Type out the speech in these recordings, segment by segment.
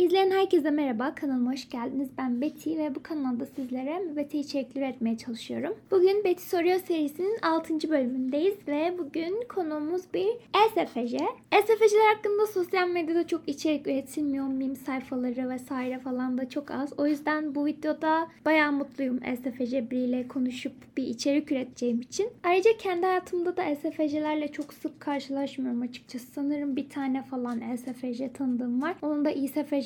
İzleyen herkese merhaba, kanalıma hoş geldiniz. Ben Betty ve bu kanalda sizlere Betty içerikleri üretmeye çalışıyorum. Bugün Betty Soruyor serisinin 6. bölümündeyiz ve bugün konuğumuz bir ESFC. ESFC'ler hakkında sosyal medyada çok içerik üretilmiyor. Meme sayfaları vesaire falan da çok az. O yüzden bu videoda bayağı mutluyum ESFC biriyle konuşup bir içerik üreteceğim için. Ayrıca kendi hayatımda da ESFC'lerle çok sık karşılaşmıyorum açıkçası. Sanırım bir tane falan ESFC tanıdığım var. Onun da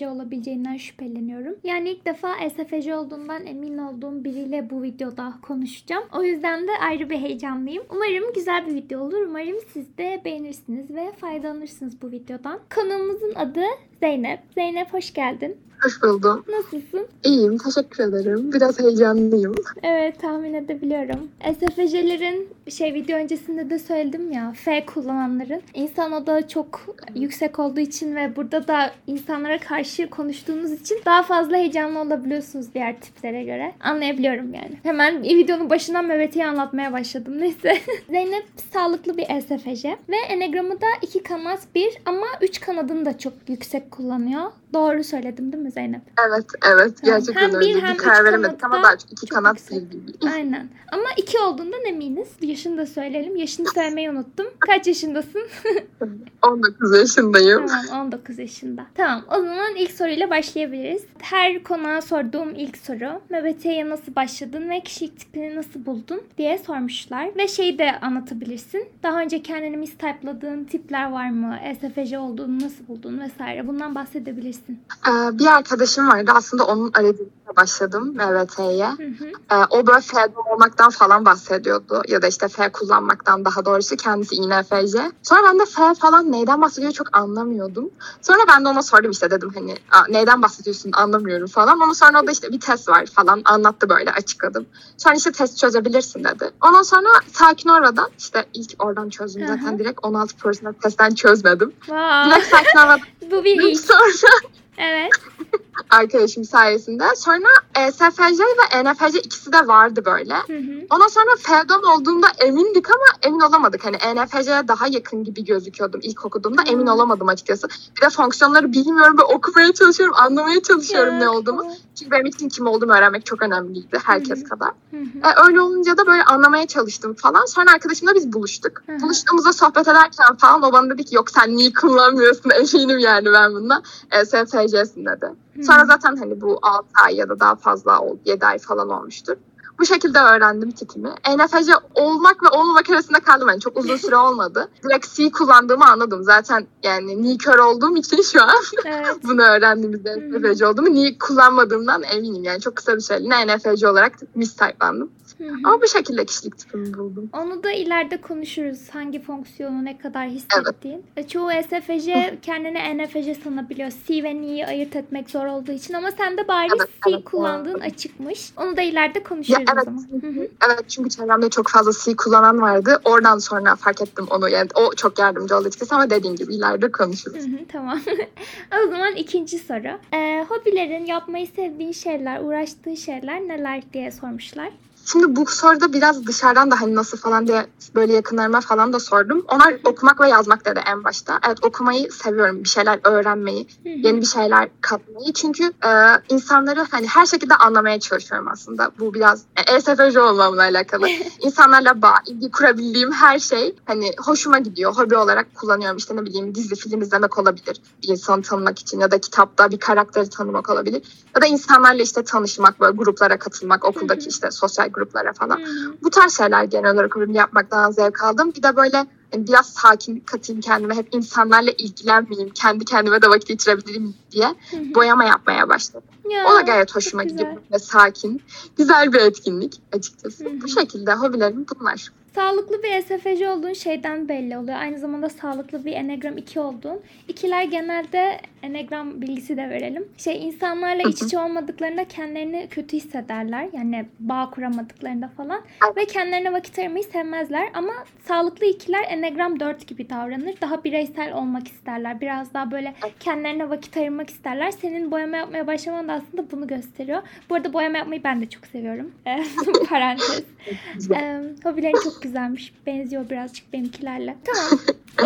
İSFC olabileceğinden şüpheleniyorum. Yani ilk defa ESFC olduğundan emin olduğum biriyle bu videoda konuşacağım. O yüzden de ayrı bir heyecanlıyım. Umarım güzel bir video olur. Umarım siz de beğenirsiniz ve faydalanırsınız bu videodan. Konuğumuzun adı Zeynep. Zeynep hoş geldin. Hoş buldum. Nasılsın? İyiyim, teşekkür ederim. Biraz heyecanlıyım. Evet tahmin edebiliyorum. SFC'lerin şey video öncesinde de söyledim ya F kullananların insan odağı çok yüksek olduğu için ve burada da insanlara karşı konuştuğunuz için daha fazla heyecanlı olabiliyorsunuz diğer tiplere göre. Anlayabiliyorum yani. Hemen videonun başından Mehmet'i anlatmaya başladım. Neyse. Zeynep sağlıklı bir SFC ve Enegram'ı da iki kanat bir ama üç kanadını da çok yüksek kullanıyor. Doğru söyledim değil mi Zeynep? Evet, evet. Gerçekten Hem bir öyle. hem Bir karar veremedik ama daha çok iki çok kanat bir gibi. Aynen. Ama iki olduğundan eminiz. Yaşını da söyleyelim. Yaşını söylemeyi unuttum. Kaç yaşındasın? 19 yaşındayım. tamam 19 yaşında. Tamam o zaman ilk soruyla başlayabiliriz. Her konuğa sorduğum ilk soru. MBT'ye nasıl başladın ve kişilik tipini nasıl buldun diye sormuşlar. Ve şeyi de anlatabilirsin. Daha önce kendini mistype'ladığın tipler var mı? SFC olduğunu nasıl buldun vesaire. Bundan bahsedebilirsin. Ee, bir arkadaşım vardı. Aslında onun aracılığıyla başladım MVT'ye. Ee, o böyle F olmaktan falan bahsediyordu. Ya da işte F kullanmaktan daha doğrusu kendisi INFC. Sonra ben de F falan neyden bahsediyor çok anlamıyordum. Sonra ben de ona sordum işte dedim hani "Aa, neyden bahsediyorsun anlamıyorum falan. Ondan sonra o da işte bir test var falan anlattı böyle açıkladım. Sonra işte test çözebilirsin dedi. Ondan sonra sakin oradan işte ilk oradan çözdüm zaten direkt 16 personel testten çözmedim. Direkt sakin oradan Bu bir ilk. sonra Evet. arkadaşım sayesinde. Sonra e, SFC ve NFC ikisi de vardı böyle. Hı hı. Ondan sonra Fedon olduğunda emindik ama emin olamadık. Hani ENFC'ye daha yakın gibi gözüküyordum ilk okuduğumda. Hmm. Emin olamadım açıkçası. Bir de fonksiyonları bilmiyorum ve okumaya çalışıyorum, anlamaya çalışıyorum ne olduğumu. Çünkü benim için kim olduğumu öğrenmek çok önemliydi herkes Hı. kadar. Hı hı. E, öyle olunca da böyle anlamaya çalıştım falan. Sonra arkadaşımla biz buluştuk. Hı hı. Buluştuğumuzda sohbet ederken falan o bana dedi ki yok sen niye kullanmıyorsun eminim yani ben bundan. E, SFC'sin dedi. Sonra zaten hani bu 6 ay ya da daha fazla oldu. 7 ay falan olmuştur. Bu şekilde öğrendim tipimi. ENFC olmak ve olmamak arasında kaldım. Yani çok uzun süre olmadı. Direkt C kullandığımı anladım. Zaten yani ni kör olduğum için şu an Evet. bunu öğrendiğimizde ENFC olduğumu ni kullanmadığımdan eminim. Yani çok kısa bir süreliğine ENFC olarak mistype'landım. Hı hı. Ama bu şekilde kişilik tipimi buldum. Onu da ileride konuşuruz. Hangi fonksiyonu ne kadar hissettiğin. E, Çoğu SFC kendini NFC sanabiliyor. C ve N'yi ayırt etmek zor olduğu için ama sen de bariz Evet, C evet, kullandığın doğru. açıkmış. Onu da ileride konuşuruz Ya, evet. o zaman. Evet çünkü çevremde çok fazla C kullanan vardı. Oradan sonra fark ettim onu. Yani o çok yardımcı oldu açıkçası ama dediğin gibi ileride konuşuruz. Hı hı, tamam. o zaman ikinci soru. E, hobilerin, yapmayı sevdiğin şeyler, uğraştığın şeyler neler diye sormuşlar. Şimdi bu soruda biraz dışarıdan da hani nasıl falan diye böyle yakınlarıma falan da sordum. Onlar okumak ve yazmak dedi en başta. Evet okumayı seviyorum. Bir şeyler öğrenmeyi, yeni bir şeyler katmayı. Çünkü e, insanları hani her şekilde anlamaya çalışıyorum aslında. Bu biraz ESFJ olmamla alakalı. İnsanlarla bağ, ilgi kurabildiğim her şey hani hoşuma gidiyor. Hobi olarak kullanıyorum. İşte ne bileyim dizi, film izlemek olabilir. Bir insanı tanımak için ya da kitapta bir karakteri tanımak olabilir. Ya da insanlarla işte tanışmak, böyle gruplara katılmak, okuldaki işte sosyal gruplara falan. Hı. Bu tarz şeyler genel olarak ürün yapmaktan zevk aldım. Bir de böyle hani biraz sakin katayım kendime. Hep insanlarla ilgilenmeyeyim. Kendi kendime de vakit geçirebilirim diye boyama yapmaya başladım. Ya, O da gayet hoşuma gidiyor. Ve sakin. Güzel bir etkinlik açıkçası. Hı hı. Bu şekilde hobilerim bunlar. Sağlıklı bir SFC olduğun şeyden belli oluyor. Aynı zamanda sağlıklı bir Enneagram 2 olduğun. İkiler genelde Enneagram bilgisi de verelim. Şey insanlarla iç içe olmadıklarında kendilerini kötü hissederler. Yani bağ kuramadıklarında falan. Ve kendilerine vakit ayırmayı sevmezler. Ama sağlıklı ikiler Enneagram 4 gibi davranır. Daha bireysel olmak isterler. Biraz daha böyle kendilerine vakit ayırmak isterler. Senin boyama yapmaya başlaman da aslında bunu gösteriyor. Bu arada boyama yapmayı ben de çok seviyorum. Parantez. Hobilerin çok güzelmiş. Benziyor birazcık benimkilerle. Tamam.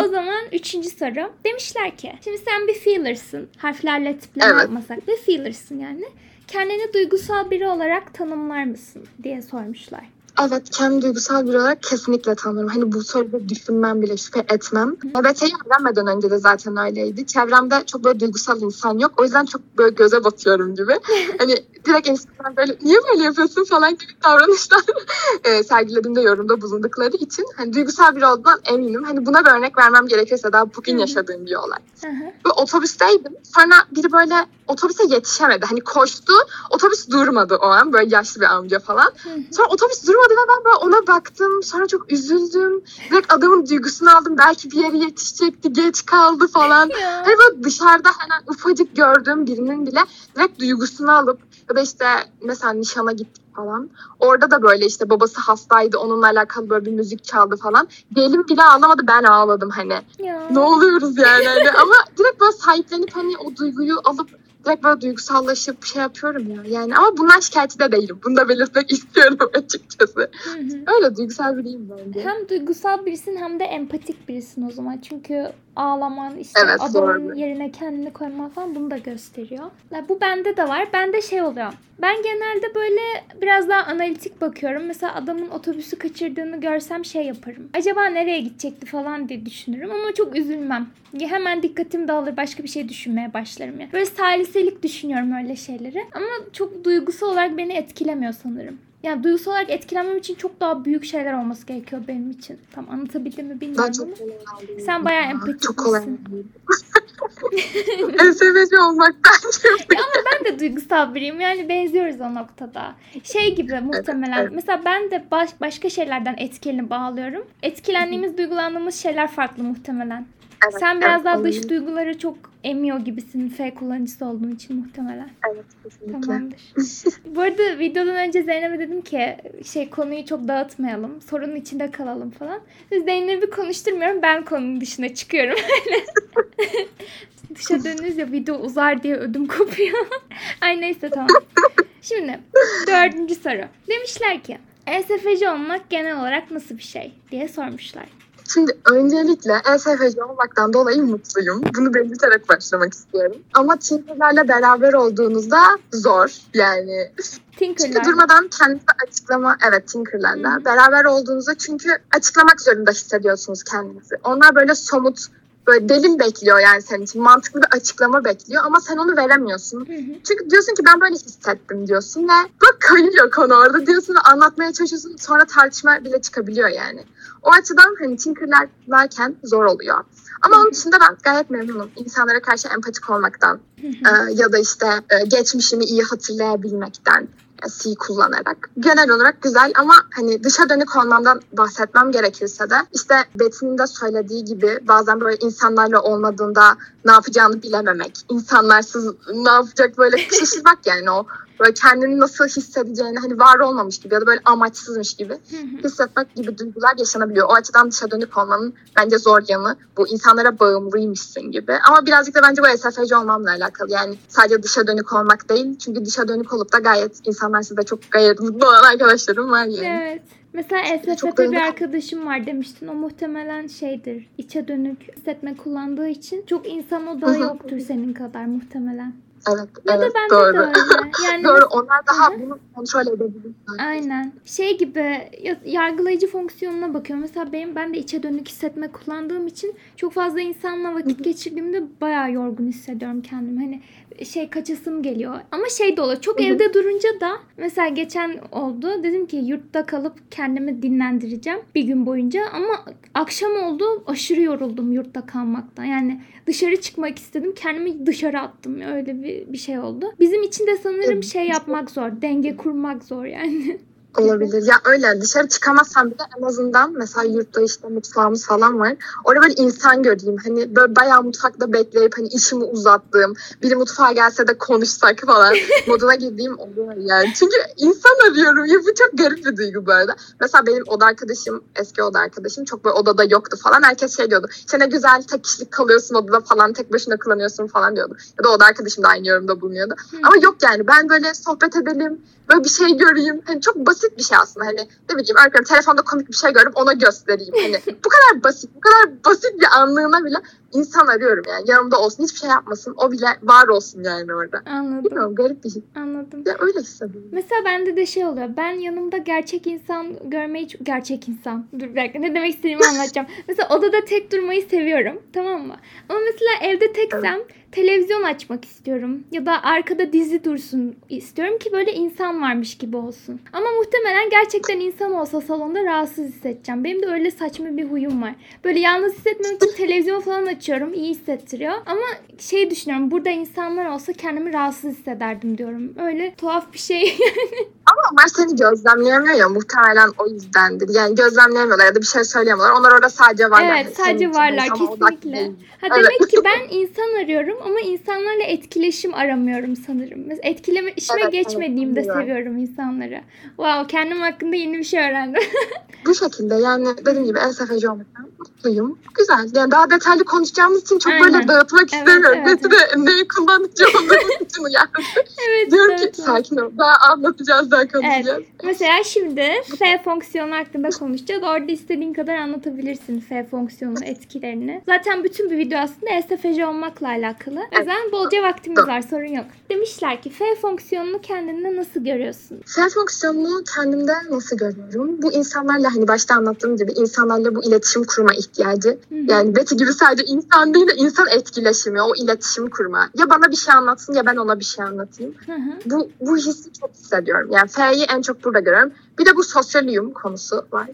O zaman üçüncü soru. Demişler ki şimdi sen bir feelers'ın. Harflerle tipleme Evet. yapmasak da feelers'ın yani. Kendini duygusal biri olarak tanımlar mısın diye sormuşlar. Evet, kendimi duygusal biri olarak kesinlikle tanırım. Hani bu soruda düşünmem bile, şüphe etmem. NBT'yi öğrenmeden önce de zaten öyleydi. Çevremde çok böyle duygusal insan yok. O yüzden çok böyle göze batıyorum gibi. hani direkt insanlar böyle niye böyle yapıyorsun falan gibi davranışlar e, sergilediğimde yorumda bulundukları için hani duygusal biri olduğundan eminim. Hani buna bir örnek vermem gerekirse daha bugün yaşadığım bir olay. Ve otobüsteydim. Sonra biri böyle otobüse yetişemedi. Hani koştu. Otobüs durmadı o an. Böyle yaşlı bir amca falan. Sonra otobüs durmadı ve ben böyle ona baktım. Sonra çok üzüldüm. Direkt adamın duygusunu aldım. Belki bir yere yetişecekti. Geç kaldı falan. Hani böyle dışarıda hemen ufacık gördüğüm birinin bile direkt duygusunu alıp ya da işte mesela nişana gittik falan. Orada da böyle işte babası hastaydı. Onunla alakalı böyle bir müzik çaldı falan. Gelin bile ağlamadı. Ben ağladım hani Ya. ne oluyoruz yani hani ama direkt böyle sahiplenip hani o duyguyu alıp direkt böyle duygusallaşıp şey yapıyorum ya yani ama bundan şikayetçi de değilim. Bunu da belirtmek istiyorum açıkçası. Hı hı. Öyle duygusal biriyim bence. Hem duygusal birisin hem de empatik birisin o zaman. Çünkü ağlaman, işte Evet, adamın doğru. yerine kendini koyman falan bunu da gösteriyor. Ya bu bende de var. Bende şey oluyor. Ben genelde böyle biraz daha analitik bakıyorum. Mesela adamın otobüsü kaçırdığını görsem şey yaparım. Acaba nereye gidecekti falan diye düşünürüm ama çok üzülmem. Ya Hemen dikkatim dağılır başka bir şey düşünmeye başlarım ya. Böyle saliselik düşünüyorum öyle şeyleri. Ama çok duygusal olarak beni etkilemiyor sanırım. Yani duygusal olarak etkilenmem için çok daha büyük şeyler olması gerekiyor benim için. Tam anlatabildim mi bilmiyorum Ben ama. Sen bayağı ya. empatik Çok kolay misin. alıyorum. SMC olmaktan ben de duygusal biriyim. Yani benziyoruz o noktada. Şey gibi muhtemelen. evet. Mesela ben de baş, başka şeylerden etkilenip bağlıyorum. Etkilendiğimiz, duygulandığımız şeyler farklı muhtemelen. Evet, Sen biraz evet, daha dış duyguları çok emiyor gibisin. F kullanıcısı olduğun için muhtemelen. Evet, kesinlikle. Tamamdır. Bu arada videodan önce Zeynep'e dedim ki şey konuyu çok dağıtmayalım. Sorunun içinde kalalım falan. Zeynep'i konuşturmuyorum. Ben konunun dışına çıkıyorum. Dışa dönünüz ya video uzar diye ödüm kopuyor. Ay neyse tamam. Şimdi dördüncü soru. Demişler ki ESFC olmak genel olarak nasıl bir şey diye sormuşlar. Şimdi öncelikle ESFC olmaktan dolayı mutluyum. Bunu belirterek başlamak istiyorum. Ama Tinker'lerle beraber olduğunuzda zor. Yani çünkü Tinker'lar. durmadan kendinize açıklama, evet Tinker'larla beraber olduğunuzda çünkü açıklamak zorunda hissediyorsunuz kendinizi. Onlar böyle somut, böyle delil bekliyor yani senin için. Mantıklı bir açıklama bekliyor ama sen onu veremiyorsun. Hı hı. Çünkü diyorsun ki ben böyle hissettim diyorsun ve böyle kayıyor konu orada diyorsun ve anlatmaya çalışıyorsun sonra tartışma bile çıkabiliyor yani. O açıdan hani Tinker'larken zor oluyor. Ama onun dışında ben gayet memnunum. İnsanlara karşı empatik olmaktan e, ya da işte e, geçmişimi iyi hatırlayabilmekten C kullanarak. Genel olarak güzel ama hani dışa dönük olmamdan bahsetmem gerekirse de işte Betty'nin de söylediği gibi bazen böyle insanlarla olmadığında ne yapacağını bilememek, insanlarsız ne yapacak böyle şaşırmak yani o böyle kendini nasıl hissedeceğini hani var olmamış gibi ya da böyle amaçsızmış gibi hissetmek gibi duygular yaşanabiliyor. O açıdan dışa dönük olmanın bence zor yanı bu insanlara bağımlıymışsın gibi. Ama birazcık da bence bu SFC olmamla alakalı. Yani sadece dışa dönük olmak değil. Çünkü dışa dönük olup da gayet insanlar sizde çok gayet mutlu olan arkadaşlarım var yani. Evet. Mesela dönük. bir arkadaşım var demiştin. O muhtemelen şeydir. içe dönük hissetme kullandığı için çok insan odağı yoktur senin kadar muhtemelen. Evet, Ya evet da bende doğru. de öyle. Yani doğru. Onlar daha bunu kontrol edebilir. Aynen. Şey gibi ya- yargılayıcı fonksiyonuna bakıyorum. Mesela benim ben de içe dönük hissetme kullandığım için çok fazla insanla vakit geçirdiğimde bayağı yorgun hissediyorum kendimi. Hani şey kaçasım geliyor. Ama şey de oluyor. Çok Hı hı. evde durunca da mesela geçen oldu. Dedim ki yurtta kalıp kendimi dinlendireceğim bir gün boyunca ama akşam oldu aşırı yoruldum yurtta kalmaktan. Yani dışarı çıkmak istedim. Kendimi dışarı attım. Öyle bir, bir şey oldu. Bizim için de sanırım şey yapmak zor. Denge kurmak zor yani. Olabilir. Ya öyle dışarı çıkamazsam bile en azından mesela yurtta işte mutfağımız falan var. Orada böyle insan göreyim. Hani böyle bayağı mutfakta bekleyip hani işimi uzattığım, biri mutfağa gelse de konuşsak falan moduna girdiğim oluyor yani. Çünkü insan arıyorum ya bu çok garip bir duygu bu arada. Mesela benim oda arkadaşım, eski oda arkadaşım çok böyle odada yoktu falan. Herkes şey diyordu. İşte ne güzel tek kişilik kalıyorsun odada falan tek başına kullanıyorsun falan diyordu. Ya da oda arkadaşım da aynı yorumda bulunuyordu. Ama yok yani ben böyle sohbet edelim, böyle bir şey göreyim. Hani çok basit basit bir şey aslında. Hani ne bileyim örneğin telefonda komik bir şey görüp ona göstereyim. Hani bu kadar basit, bu kadar basit bir anlığına bile insan arıyorum yani. Yanımda olsun, hiçbir şey yapmasın. O bile var olsun yani orada. Anladım. Bilmiyorum garip bir şey. Anladım. Ya öyle hissediyorum. Mesela bende de şey oluyor. Ben yanımda gerçek insan görmeyi çok- gerçek insan. Dur bir dakika ne demek istediğimi anlatacağım. mesela odada tek durmayı seviyorum. Tamam mı? Ama mesela evde teksem televizyon açmak istiyorum. Ya da arkada dizi dursun istiyorum ki böyle insan varmış gibi olsun. Ama muhtemelen gerçekten insan olsa salonda rahatsız hissedeceğim. Benim de öyle saçma bir huyum var. Böyle yalnız hissetmemek için televizyon falan açıyorum. iyi hissettiriyor. Ama şey düşünüyorum. Burada insanlar olsa kendimi rahatsız hissederdim diyorum. Öyle tuhaf bir şey. Ama onlar seni gözlemleyemiyor ya muhtemelen o yüzdendir. Yani gözlemleyemiyorlar ya da bir şey söyleyemiyorlar. Onlar orada sadece varlar. Evet, Hani sadece varlar, kesinlikle. Ha Evet. demek ki ben insan arıyorum ama insanlarla etkileşim aramıyorum sanırım. Mesela etkileme işime Evet, evet, geçmediğimde anlıyorum. seviyorum insanları. Wow, kendim hakkında yeni bir şey öğrendim. Bu şekilde yani dediğim gibi ESFC olmaktan mutluyum. Güzel. Yani daha detaylı konuşacağımız için çok Aynen. böyle dağıtmak Evet, istemiyorum. evet, Betty de neyi kullanacağım için yani. evet. Diyorum evet, ki evet. sakin ol. Daha anlatacağız, daha konuşacağız. Mesela şimdi F fonksiyonu hakkında konuşacağız. Orada istediğin kadar anlatabilirsin F fonksiyonunun etkilerini. Zaten bütün bir video aslında SFJ olmakla alakalı. O yüzden bolca vaktimiz var sorun yok. Demişler ki F fonksiyonunu kendinde nasıl görüyorsun? F fonksiyonunu kendimde nasıl görüyorum? Bu insanlarla hani başta anlattığım gibi insanlarla bu iletişim kurma ihtiyacı. Hı hı. Yani Betty gibi sadece insan değil de insan etkileşimi, o iletişim kurma. Ya bana bir şey anlatsın ya ben ona bir şey anlatayım. Hı hı. Bu, bu hissi çok hissediyorum. Yani F'yi en çok burada görüyorum. Bir de bu sosyaliyum konusu var.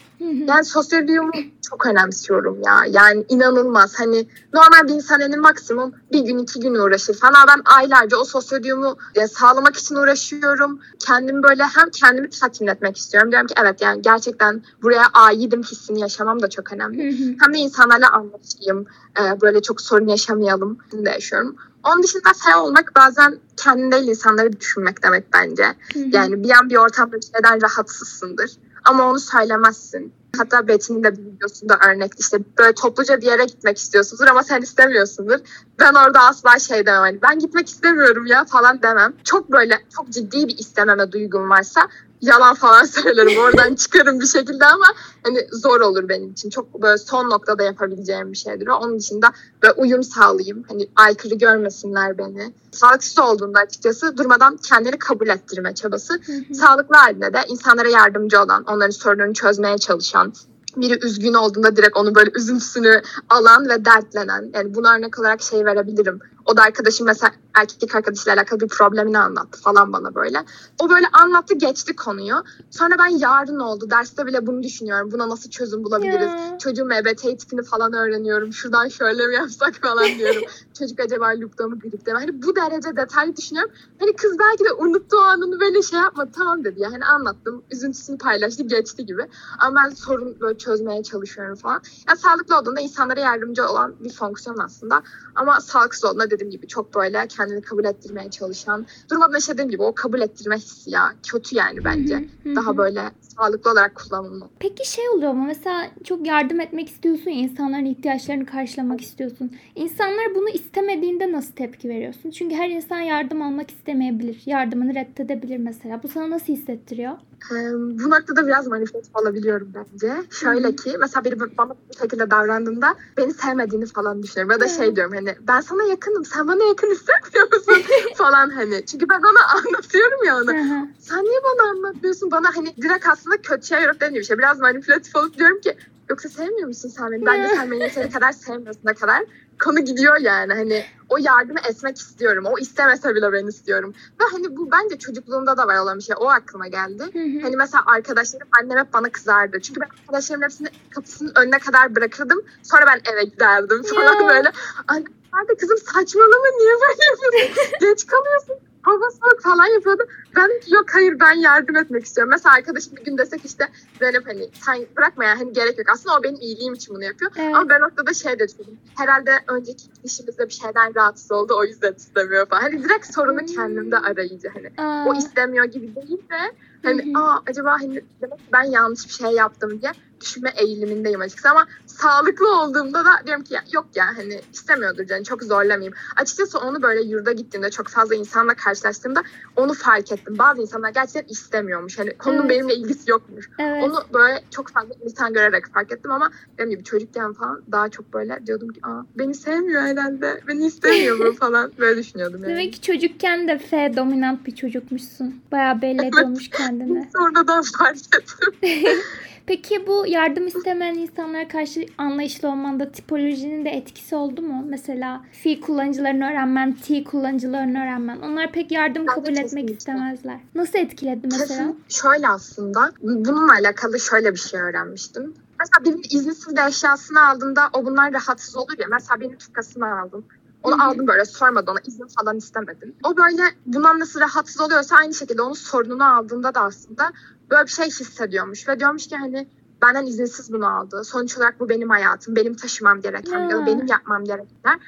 Yani sosyaliyumu çok önemsiyorum ya. Yani inanılmaz. Hani normal bir insan hani maksimum bir gün iki gün uğraşır falan. Ben aylarca o sosyaliyumu e, sağlamak için uğraşıyorum. Kendimi böyle hem kendimi tatmin etmek istiyorum. Diyorum ki evet yani gerçekten buraya aidim hissini yaşamam da çok önemli. Hem de insanlarla anlaşayım. e, Böyle çok sorun yaşamayalım. de yaşıyorum. Onun dışında F olmak bazen kendin değil insanları düşünmek demek bence. Hı hı. Yani bir an bir ortamda bir şeyden rahatsızsındır. Ama onu söylemezsin. Hatta Betty'nin de bir videosunda örnek işte böyle topluca bir yere gitmek istiyorsundur ama sen istemiyorsundur. Ben orada asla şey demem hani ben gitmek istemiyorum ya falan demem. Çok böyle çok ciddi bir istememe duygum varsa yalan falan söylerim. Oradan çıkarım bir şekilde ama hani zor olur benim için. Çok böyle son noktada yapabileceğim bir şeydir. Onun dışında böyle uyum sağlayayım. Hani aykırı görmesinler beni. Sağlıksız olduğunda açıkçası durmadan kendini kabul ettirme çabası. Sağlıklı halinde de insanlara yardımcı olan, onların sorunlarını çözmeye çalışan, biri üzgün olduğunda direkt onu böyle üzüntüsünü alan ve dertlenen. Yani buna örnek olarak şey verebilirim. O da arkadaşım mesela erkek arkadaşıyla alakalı bir problemini anlattı falan bana böyle. O böyle anlattı geçti konuyu. Sonra ben yarın oldu. Derste bile bunu düşünüyorum. Buna nasıl çözüm bulabiliriz? Ya. Çocuğun MBT tipini falan öğreniyorum. Şuradan şöyle mi yapsak falan diyorum. Çocuk acaba loop'ta mı gripte mi? Hani bu derece detaylı düşünüyorum. Hani kız belki de unuttu o anını böyle şey yapmadı. Tamam dedi ya. Hani anlattım. Üzüntüsünü paylaştı. Geçti gibi. Ama ben sorun böyle çözmeye çalışıyorum falan. Ya sağlıklı olduğunda insanlara yardımcı olan bir fonksiyon aslında. Ama sağlıksız olduğunda dediğim gibi çok böyle kendini kabul ettirmeye çalışan. Durmadan işte dediğim gibi o kabul ettirme hissi ya. Kötü yani bence. Hı hı. Daha böyle sağlıklı olarak kullanılmalı. Peki şey oluyor mu? Mesela çok yardım etmek istiyorsun insanların ihtiyaçlarını karşılamak istiyorsun. İnsanlar bunu istemediğinde nasıl tepki veriyorsun? Çünkü her insan yardım almak istemeyebilir. Yardımını reddedebilir mesela. Bu sana nasıl hissettiriyor? Ee, bu noktada biraz manipülatif olabiliyorum bence. Şöyle ki mesela biri bana bu şekilde davrandığında beni sevmediğini falan düşünüyorum. Ya da şey diyorum hani ben sana yakınım sen bana yakın hissetmiyor musun falan hani. Çünkü ben ona anlatıyorum ya onu. Sen niye bana anlatmıyorsun? Bana hani direkt aslında kötüye yorup dediğim bir şey. Biraz manipülatif olup diyorum ki yoksa sevmiyor musun sen beni? Bence sen beni yeteri kadar sevmiyorsun ne kadar. Konu gidiyor yani hani o yardımı etmek istiyorum. O istemese bile ben istiyorum. Ve hani bu bence çocukluğumda da var olan bir şey. O aklıma geldi. Hı hı. Hani mesela arkadaşlarım annem hep bana kızardı. Çünkü ben arkadaşlarımın hepsini kapısının önüne kadar bırakırdım. Sonra ben eve giderdim falan Ya. böyle. Annem de kızım saçmalama niye böyle yapıyorsun? Geç kalıyorsun. Hava soğuk falan yapıyordu. Ben yok hayır ben yardım etmek istiyorum. Mesela arkadaşım bir gün desek işte Zeynep hani sen bırakma ya hani gerek yok. Aslında o benim iyiliğim için bunu yapıyor. Evet. Ama ben noktada şey de düşündüm. Herhalde önceki işimizde bir şeyden rahatsız oldu o yüzden istemiyor falan. Hani direkt sorunu Hmm. kendimde arayıcı hani Aa, o istemiyor gibi değil de hani Hı hı. aa acaba hani demek ben yanlış bir şey yaptım diye düşünme eğilimindeyim açıkçası ama sağlıklı olduğumda da diyorum ki ya, yok ya hani istemiyordur canım çok zorlamayayım. Açıkçası onu böyle yurda gittiğimde çok fazla insanla karşılaştığımda onu fark ettim. Bazı insanlar gerçekten istemiyormuş. Hani konunun Evet. benimle ilgisi yokmuş. Evet. Onu böyle çok fazla insan görerek fark ettim ama benim gibi çocukken falan daha çok böyle diyordum ki Aa, beni sevmiyor herhalde. Beni istemiyor bu falan. Böyle düşünüyordum yani. Demek ki çocukken de F dominant bir çocukmuşsun. Bayağı belli ediyormuş kendini. Sonradan fark ettim. Peki bu yardım istemeyen insanlara karşı anlayışlı olmanda tipolojinin de etkisi oldu mu? Mesela fi kullanıcılarını öğrenmen, T kullanıcılarını öğrenmen. Onlar pek yardım kabul etmek kesinlikle. istemezler. Nasıl etkiledi mesela? Şöyle aslında bununla alakalı şöyle bir şey öğrenmiştim. Mesela birinin izinsiz bir eşyasını aldığında o bunlar rahatsız olur ya. Mesela benim tukasını aldım. Onu aldım böyle sormadan ona izin falan istemedim. O böyle bundan nasıl rahatsız oluyorsa aynı şekilde onun sorununu aldığında da aslında böyle bir şey hissediyormuş. Ve diyormuş ki hani benden izinsiz bunu aldı. Sonuç olarak bu benim hayatım. Benim taşımam gereken ya da benim yapmam gerekenler.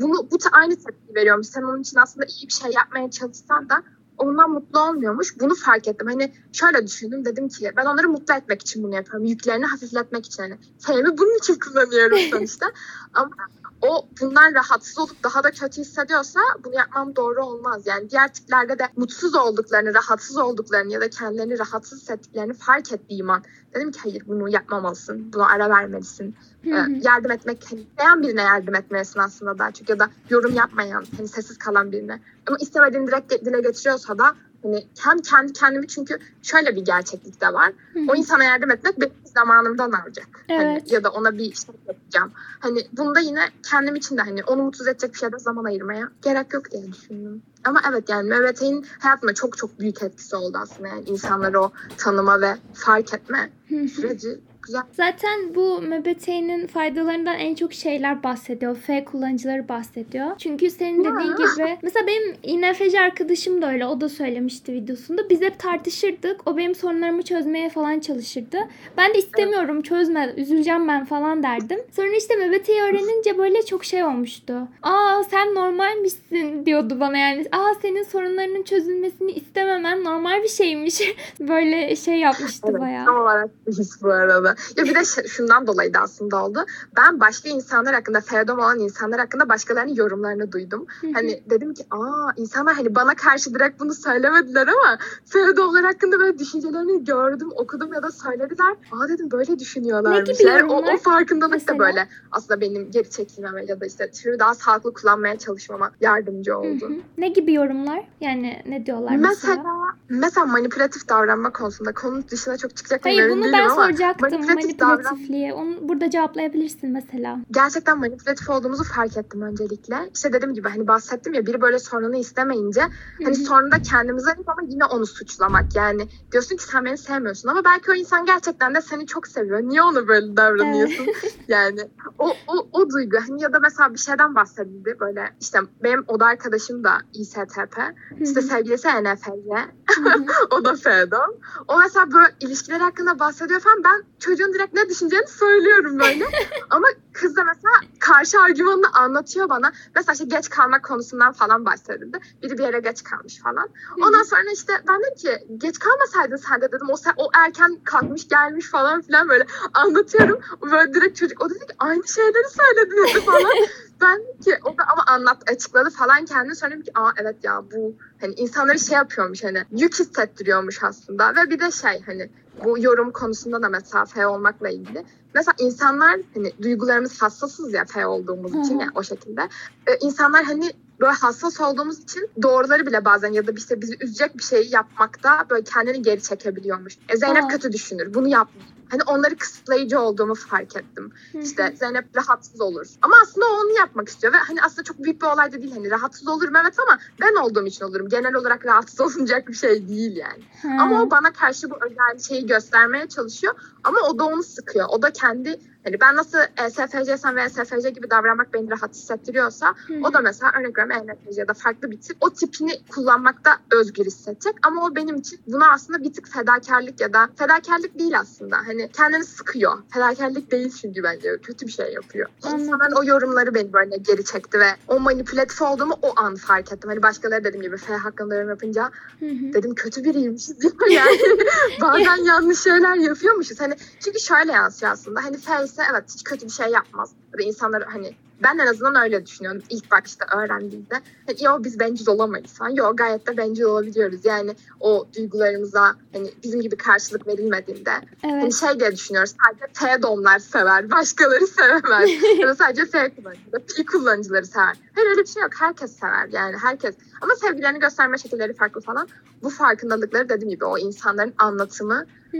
Bunu bu ta- aynı tepki veriyormuş. Sen onun için aslında iyi bir şey yapmaya çalışsan da ondan mutlu olmuyormuş. Bunu fark ettim. Hani şöyle düşündüm. Dedim ki ben onları mutlu etmek için bunu yapıyorum. Yüklerini hafifletmek için. Hani sayımı bunun için kullanıyorum sonuçta. Ama o bundan rahatsız olup daha da kötü hissediyorsa bunu yapmam doğru olmaz. Yani diğer tiplerde de mutsuz olduklarını, rahatsız olduklarını ya da kendilerini rahatsız hissettiklerini fark ettiğim an dedim ki hayır bunu yapmamalısın. Buna ara vermelisin. Ee, yardım etmek, hani isteyen birine yardım etmelisin aslında daha çok ya da yorum yapmayan, hani sessiz kalan birine. Ama istemediğini direkt dile getiriyorsa da hani kendi kendi kendimi çünkü şöyle bir gerçeklik de var. Hı hı. O insana yardım etmek benim zamanımdan alacak. Hani Evet. ya da ona bir şey yapacağım. Hani bunda yine kendim için de hani onu mutsuz edecek bir şeyde zaman ayırmaya gerek yok diye düşündüm. Ama evet yani MBT'nin hayatımda çok çok büyük etkisi oldu aslında. Yani insanları o tanıma ve fark etme süreci güzel. Zaten bu MBT'nin faydalarından en çok şeyler bahsediyor. F kullanıcıları bahsediyor. Çünkü senin Ya. dediğin gibi mesela benim INFC arkadaşım da öyle. O da söylemişti videosunda. Biz hep tartışırdık. O benim sorunlarımı çözmeye falan çalışırdı. Ben de istemiyorum çözme. Üzüleceğim ben falan derdim. Sonra işte MBT'yi öğrenince böyle çok şey olmuştu. Aa sen normalmişsin diyordu bana yani. Aa senin sorunlarının çözülmesini istememen normal bir şeymiş. böyle şey yapmıştı Evet, bayağı. tam olarak bu arada. Ya bir de şundan dolayı da aslında oldu. Ben başka insanlar hakkında, Ferdom olan insanlar hakkında başkalarının yorumlarını duydum. Hani dedim ki aa insanlar hani bana karşı direkt bunu söylemediler ama Ferdomlar hakkında böyle düşüncelerini gördüm, okudum ya da söylediler. Aa dedim böyle düşünüyorlar. Ne gibi? O, o farkındalık Mesela? da böyle aslında benim geri çekilmeme ya da işte türü daha sağlıklı kullanmaya çalışmama yardımcı oldu. hı. Ne gibi yorumlar? Yani ne diyorlar mesela? Mesela, mesela manipülatif davranma konusunda konunun dışına çok çıkacak Hayır bunu ben ama soracaktım. Manipülatif Manipülatifliği. Onu burada cevaplayabilirsin mesela. gerçekten manipülatif olduğumuzu fark ettim öncelikle. İşte dediğim gibi hani bahsettim ya biri böyle sorunu istemeyince hani Hı hı. sonunda kendimize ama yine onu suçlamak yani. Diyorsun ki sen beni sevmiyorsun ama belki o insan gerçekten de seni çok seviyor. Niye ona böyle davranıyorsun? yani o, o, o duygu hani ya da mesela bir şeyden bahsedildi böyle işte benim oda arkadaşım da İSTP işte sevgilisi hı. o da Fedon. O mesela böyle ilişkiler hakkında bahsediyor falan. Ben çocuğun direkt ne düşüneceğini söylüyorum böyle. Ama kız da mesela karşı argümanını anlatıyor bana. Mesela işte geç kalmak konusundan falan bahsedildi. Biri bir yere geç kalmış falan. Ondan sonra işte ben dedim ki geç kalmasaydın sen de dedim. O, sen, o erken kalkmış gelmiş falan filan böyle anlatıyorum. Böyle direkt çocuk o dedi ki aynı şeyleri söyledi dedi falan. ben ki o da ama anlat açıkladı falan kendini sonra dedim ki aa evet ya bu hani insanları şey yapıyormuş hani yük hissettiriyormuş aslında ve bir de şey hani bu yorum konusunda da mesafe olmakla ilgili. Mesela insanlar hani duygularımız hassasız ya fe olduğumuz Hı için ya o şekilde. Ee, insanlar hani böyle hassas olduğumuz için doğruları bile bazen ya da işte bizi üzecek bir şeyi yapmakta böyle kendini geri çekebiliyormuş. E, Zeynep Aa. kötü düşünür. Bunu yapma. Hani onları kısıtlayıcı olduğumu fark ettim. İşte Zeynep rahatsız olur. Ama aslında onu yapmak istiyor ve hani aslında çok büyük bir olay da değil. Hani rahatsız olurum evet ama ben olduğum için olurum. Genel olarak rahatsız olunacak bir şey değil yani. Ha. Ama o bana karşı bu özel şeyi göstermeye çalışıyor. Ama o da onu sıkıyor. O da kendi hani ben nasıl e, SFC'sem ve SFC gibi davranmak beni rahat hissettiriyorsa hı. o da mesela örnek veriyorum ENFC ya da farklı bir tip o tipini kullanmakta özgür hissedecek. Ama o benim için buna aslında bir tık fedakarlık ya da fedakarlık değil aslında. Hani Hani kendini sıkıyor. Fedakarlık değil çünkü bence. Kötü bir şey yapıyor. İnsanların o yorumları beni böyle geri çekti ve o manipülatif olduğumu o an fark ettim. Hani başkaları dediğim gibi F hakkında yorum yapınca Hı hı. dedim kötü biriymişiz diyor yani. Bazen yanlış şeyler yapıyormuşuz. Hani çünkü şöyle yansıyor aslında. Hani F ise evet hiç kötü bir şey yapmaz. Ya da insanlar hani ben en azından öyle düşünüyorum ilk başta öğrendiğimde. Hani, yo biz bencil olamayız falan. Yo gayet de bencil olabiliyoruz. Yani o duygularımıza hani bizim gibi karşılık verilmediğinde Hani Evet. şey diye düşünüyoruz. Sadece F domlar sever. Başkaları sevmez. ya da sadece F kullanıcıları, P kullanıcıları sever. Hayır öyle bir şey yok. Herkes sever yani herkes. Ama sevgilerini gösterme şekilleri farklı falan. Bu farkındalıkları dediğim gibi o insanların anlatımı e,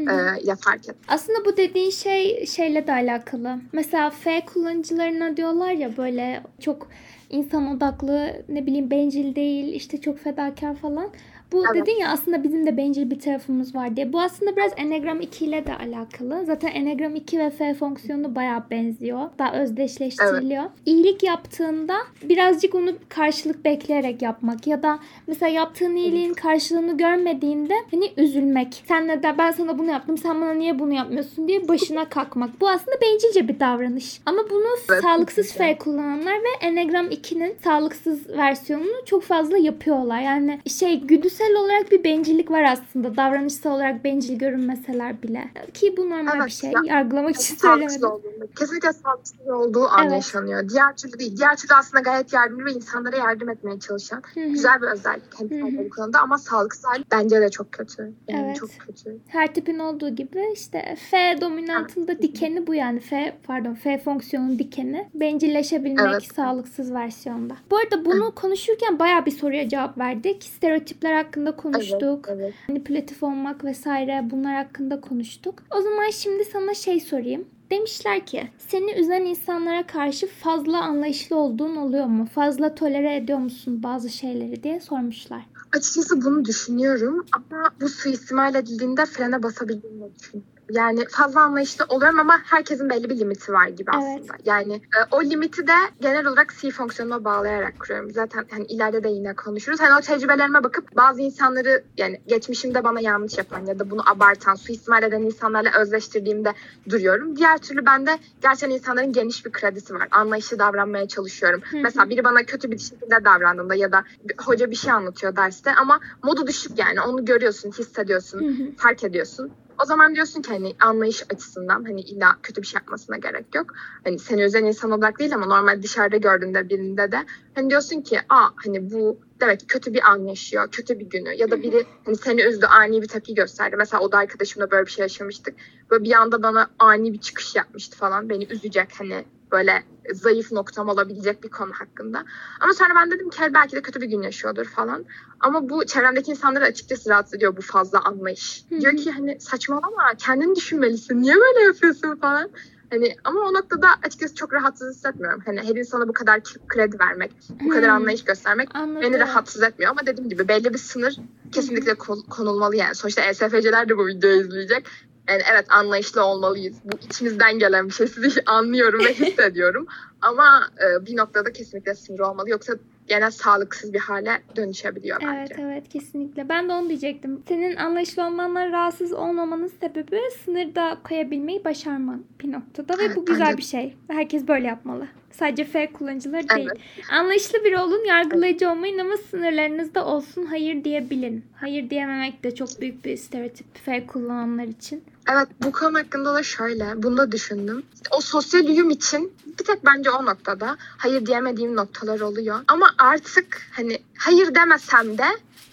et. Aslında bu dediğin şey şeyle de alakalı. Mesela F kullanıcılarına diyorlar ya böyle çok insan odaklı, ne bileyim bencil değil, işte çok fedakar falan. Bu Evet. dedin ya aslında bizim de bencil bir tarafımız var diye. Bu aslında biraz Enneagram 2 ile de alakalı. Zaten Enneagram 2 ve F fonksiyonu bayağı benziyor. Daha özdeşleştiriliyor. İyilik yaptığında birazcık onu karşılık bekleyerek yapmak ya da mesela yaptığın iyiliğin karşılığını görmediğinde hani üzülmek. Sen neden ben sana bunu yaptım sen bana niye bunu yapmıyorsun diye başına kalkmak. Bu aslında bencilce bir davranış. Ama bunu Evet, sağlıksız. F kullananlar ve Enneagram 2'nin sağlıksız versiyonunu çok fazla yapıyorlar. Yani şey güdüsel olarak bir bencillik var aslında. Davranışsal olarak bencil görünmeseler bile. Ki bu normal Evet, bir şey. ya- Yargılamak için söylemedim. olduğunu, kesinlikle sağlıksız olduğu an Evet. yaşanıyor. Diğer türlü değil. Diğer türlü aslında gayet yardımcı ve insanlara yardım etmeye çalışan Hı hı. güzel bir özellik. Hem bu konuda ama sağlıksız hali bence de çok kötü. Yani Evet. çok kötü. Her tipin olduğu gibi işte F dominantında dikeni bu yani F pardon F fonksiyonun dikeni bencilleşebilmek Evet. sağlıksız versiyonda. Bu arada bunu konuşurken bayağı bir soruya cevap verdik. Stereotipler hakkında konuştuk. Evet, evet. Manipülatif olmak vesaire bunlar hakkında konuştuk. O zaman şimdi sana şey sorayım. Demişler ki seni üzen insanlara karşı fazla anlayışlı olduğun oluyor mu? Fazla tolere ediyor musun bazı şeyleri diye sormuşlar. Açıkçası bunu düşünüyorum ama bu suistimal edildiğinde frene basabildiğimi düşünüyorum. Yani fazla anlayışlı oluyorum ama herkesin belli bir limiti var gibi Evet. aslında. Yani e, o limiti de genel olarak C fonksiyonuna bağlayarak kuruyorum. Zaten hani ileride de yine konuşuruz. Hani o tecrübelerime bakıp bazı insanları yani geçmişimde bana yanlış yapan ya da bunu abartan, suistimal eden insanlarla özleştirdiğimde duruyorum. Diğer türlü bende gerçekten insanların geniş bir kredisi var. Anlayışlı davranmaya çalışıyorum. Hı hı. Mesela biri bana kötü bir şekilde davrandığında ya da hoca bir şey anlatıyor derste ama modu düşük yani onu görüyorsun, hissediyorsun, Hı hı. fark ediyorsun. O zaman diyorsun ki hani anlayış açısından hani illa kötü bir şey yapmasına gerek yok. Hani seni üzen insan olarak değil ama normal dışarıda gördüğünde birinde de hani diyorsun ki aa hani bu demek ki kötü bir an yaşıyor, kötü bir günü ya da biri hani seni üzdü, ani bir tepki gösterdi. Mesela o da arkadaşımla böyle bir şey yaşamıştık. Böyle bir anda bana ani bir çıkış yapmıştı falan. Beni üzecek hani böyle zayıf noktam olabilecek bir konu hakkında. Ama sonra ben dedim ki "Hayır, belki de kötü bir gün yaşıyordur falan. Ama bu çevremdeki insanları açıkçası rahatsız ediyor bu fazla anlayış. Hı hı. Diyor ki hani saçmalama kendini düşünmelisin. Niye böyle yapıyorsun falan. Hani ama o noktada açıkçası çok rahatsız hissetmiyorum. Hani her insana bu kadar kredi vermek, bu kadar anlayış göstermek Anladım. beni rahatsız etmiyor. Ama dediğim gibi belli bir sınır kesinlikle kon- konulmalı yani. Sonuçta ESFC'ler de bu videoyu izleyecek. Yani evet anlayışlı olmalıyız. Bu içimizden gelen bir şey. Sizi anlıyorum ve hissediyorum. Ama e, bir noktada kesinlikle sınır olmalı. Yoksa genel sağlıksız bir hale dönüşebiliyor bence. Evet evet kesinlikle. Ben de onu diyecektim. Senin anlayışlı olmandan rahatsız olmamanın sebebi sınırda koyabilmeyi başarman bir noktada ve Evet, bu güzel bence- bir şey. Herkes böyle yapmalı. Sadece F kullanıcıları değil. Evet. Anlayışlı biri olun, yargılayıcı olmayın ama sınırlarınızda olsun. Hayır diyebilin. Hayır diyememek de çok büyük bir stereotip F kullananlar için. Evet bu konu hakkında da şöyle, bunu da düşündüm. O sosyal uyum için bir tek bence o noktada hayır diyemediğim noktalar oluyor. Ama artık hani hayır demesem de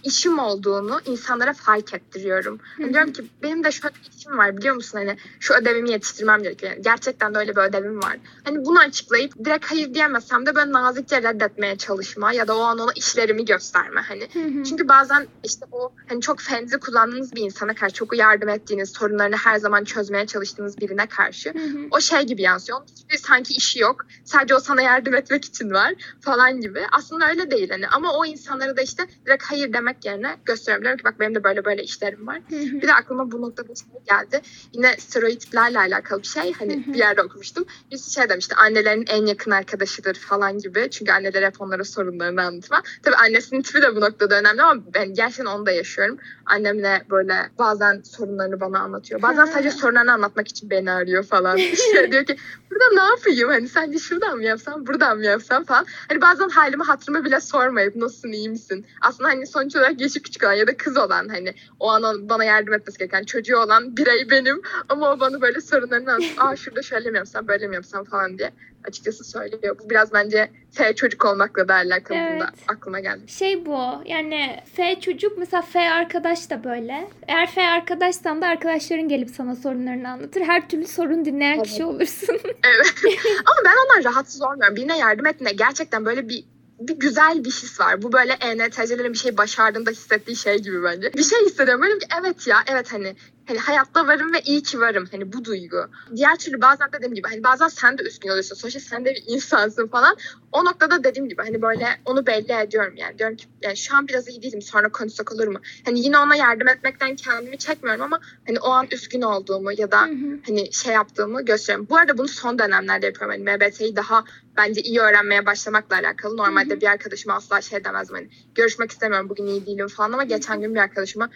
işim olduğunu insanlara fark ettiriyorum. Hı. diyorum ki benim de şöyle bir işim var biliyor musun hani şu ödevimi yetiştirmem gerekiyor. Yani gerçekten de öyle bir ödevim var. Hani bunu açıklayıp direkt hayır diyemesem de böyle nazikçe reddetmeye çalışma ya da o an ona işlerimi gösterme hani. Çünkü bazen işte o hani çok fenzi kullandığınız bir insana karşı çok yardım ettiğiniz, sorunlarını her zaman çözmeye çalıştığınız birine karşı o şey gibi yansıyor. Onun hiçbir sanki işi yok. Sadece o sana yardım etmek için var falan gibi. Aslında öyle değil hani ama o insanlara da işte direkt hayır demek yerine gösteriyorum. ki bak benim de böyle böyle işlerim var. bir de aklıma bu noktada şey geldi. Yine stereotiplerle alakalı bir şey. Hani bir yerde okumuştum. Birisi şey demişti annelerin en yakın arkadaşıdır falan gibi. Çünkü anneler hep onlara sorunlarını anlatma. Tabii annesinin tipi de bu noktada önemli ama ben gerçekten onu da yaşıyorum. Annemle böyle bazen sorunlarını bana anlatıyor. Bazen sadece sorunlarını anlatmak için beni arıyor falan. İşte diyor ki burada ne yapayım? Hani sence şuradan mı yapsam, buradan mı yapsam falan. Hani bazen halimi hatırımı bile sormayıp nasılsın, iyi misin? Aslında hani sonuç olarak yaşı küçük olan ya da kız olan hani o an bana yardım etmesi gereken çocuğu olan birey benim. Ama o bana böyle sorunlarını anlatıyor. Aa şurada şöyle mi yapsam, böyle mi yapsam falan diye açıkçası söylüyor. Bu biraz bence F çocuk olmakla da alakalı evet. da aklıma geldi. Şey bu yani F çocuk mesela F arkadaş da böyle. Eğer F arkadaşsan da arkadaşların gelip sana sorunlarını anlatır. Her türlü sorun dinleyen evet. kişi olursun. evet. Ama ben ondan rahatsız olmuyorum. Birine yardım ettiğinde gerçekten böyle bir bir güzel bir his var. Bu böyle ENTC'lerin bir şey başardığında hissettiği şey gibi bence. Bir şey hissediyorum. Böyle ki evet ya evet hani hani hayatta varım ve iyi ki varım. Hani bu duygu. Diğer türlü bazen dediğim gibi hani bazen sen de üstün oluyorsun. Sonuçta sen de bir insansın falan. O noktada dediğim gibi hani böyle onu belli ediyorum yani. Diyorum ki yani şu an biraz iyi değilim sonra konuşsak olur mu? Hani yine ona yardım etmekten kendimi çekmiyorum ama hani o an üzgün olduğumu ya da hı hı. hani şey yaptığımı gösteriyorum. Bu arada bunu son dönemlerde yapıyorum. Hani MBT'yi daha bence iyi öğrenmeye başlamakla alakalı. Normalde bir arkadaşıma asla şey demezdim hani görüşmek istemiyorum bugün iyi değilim falan ama geçen gün bir arkadaşıma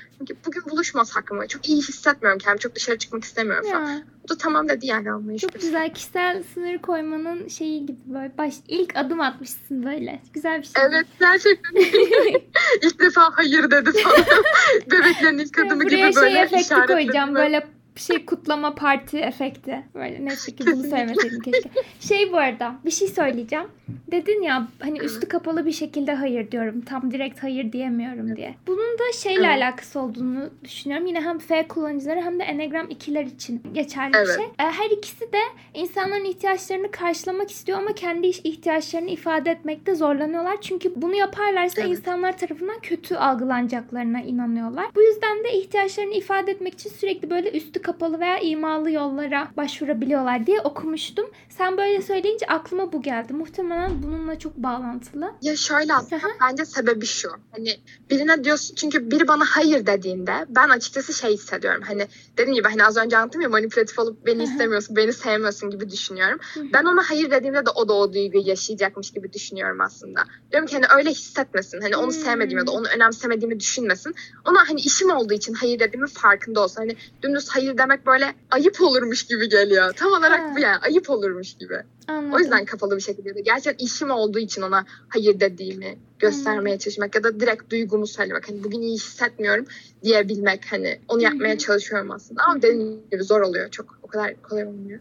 bugün buluşmasak mı? Çok iyi hissetmiyorum kendimi. Çok dışarı çıkmak istemiyorum ya. falan. O da tamam dedi yani anlayış. Çok güzel kişisel sınır koymanın şeyi gibi böyle baş ilk adım atmışsın böyle. Güzel bir şey. Evet gerçekten. İlk defa hayır dedi falan. Bebeklerin ilk adımı gibi böyle şey efekti koyacağım böyle şey kutlama parti efekti. Böyle neyse ki bunu söylemeseydim keşke. Şey bu arada bir şey söyleyeceğim. Dedin ya hani üstü kapalı bir şekilde hayır diyorum. Tam direkt hayır diyemiyorum diye. Bunun da şeyle alakası olduğunu düşünüyorum. Yine hem F kullanıcıları hem de Enneagram 2'ler için geçerli evet. bir şey. Ee, her ikisi de insanların ihtiyaçlarını karşılamak istiyor ama kendi ihtiyaçlarını ifade etmekte zorlanıyorlar. Çünkü bunu yaparlarsa evet. insanlar tarafından kötü algılanacaklarına inanıyorlar. Bu yüzden de ihtiyaçlarını ifade etmek için sürekli böyle üstü kapalı veya imalı yollara başvurabiliyorlar diye okumuştum. Sen böyle söyleyince aklıma bu geldi. Muhtemelen bununla çok bağlantılı. Ya şöyle aslında bence sebebi şu. Hani birine diyorsun çünkü biri bana hayır dediğinde ben açıkçası şey hissediyorum. Hani dediğim gibi hani az önce anlattım ya manipülatif olup beni istemiyorsun, beni sevmiyorsun gibi düşünüyorum. Ben ona hayır dediğimde de o da o duyguyu yaşayacakmış gibi düşünüyorum aslında. Diyorum ki hani öyle hissetmesin. Hani onu sevmediğimi ya da onu önemsemediğimi düşünmesin. Ona hani işim olduğu için hayır dediğimi farkında olsun. Hani dümdüz hayır demek böyle ayıp olurmuş gibi geliyor. Tam olarak bu yani ayıp olurmuş gibi. Anladım. O yüzden kapalı bir şekilde de gerçekten işim olduğu için ona hayır dediğimi göstermeye hmm. çalışmak ya da direkt duygumu söylemek. Hani bugün iyi hissetmiyorum diyebilmek hani onu yapmaya hmm. çalışıyorum aslında ama dediğim gibi zor oluyor çok o kadar kolay olmuyor.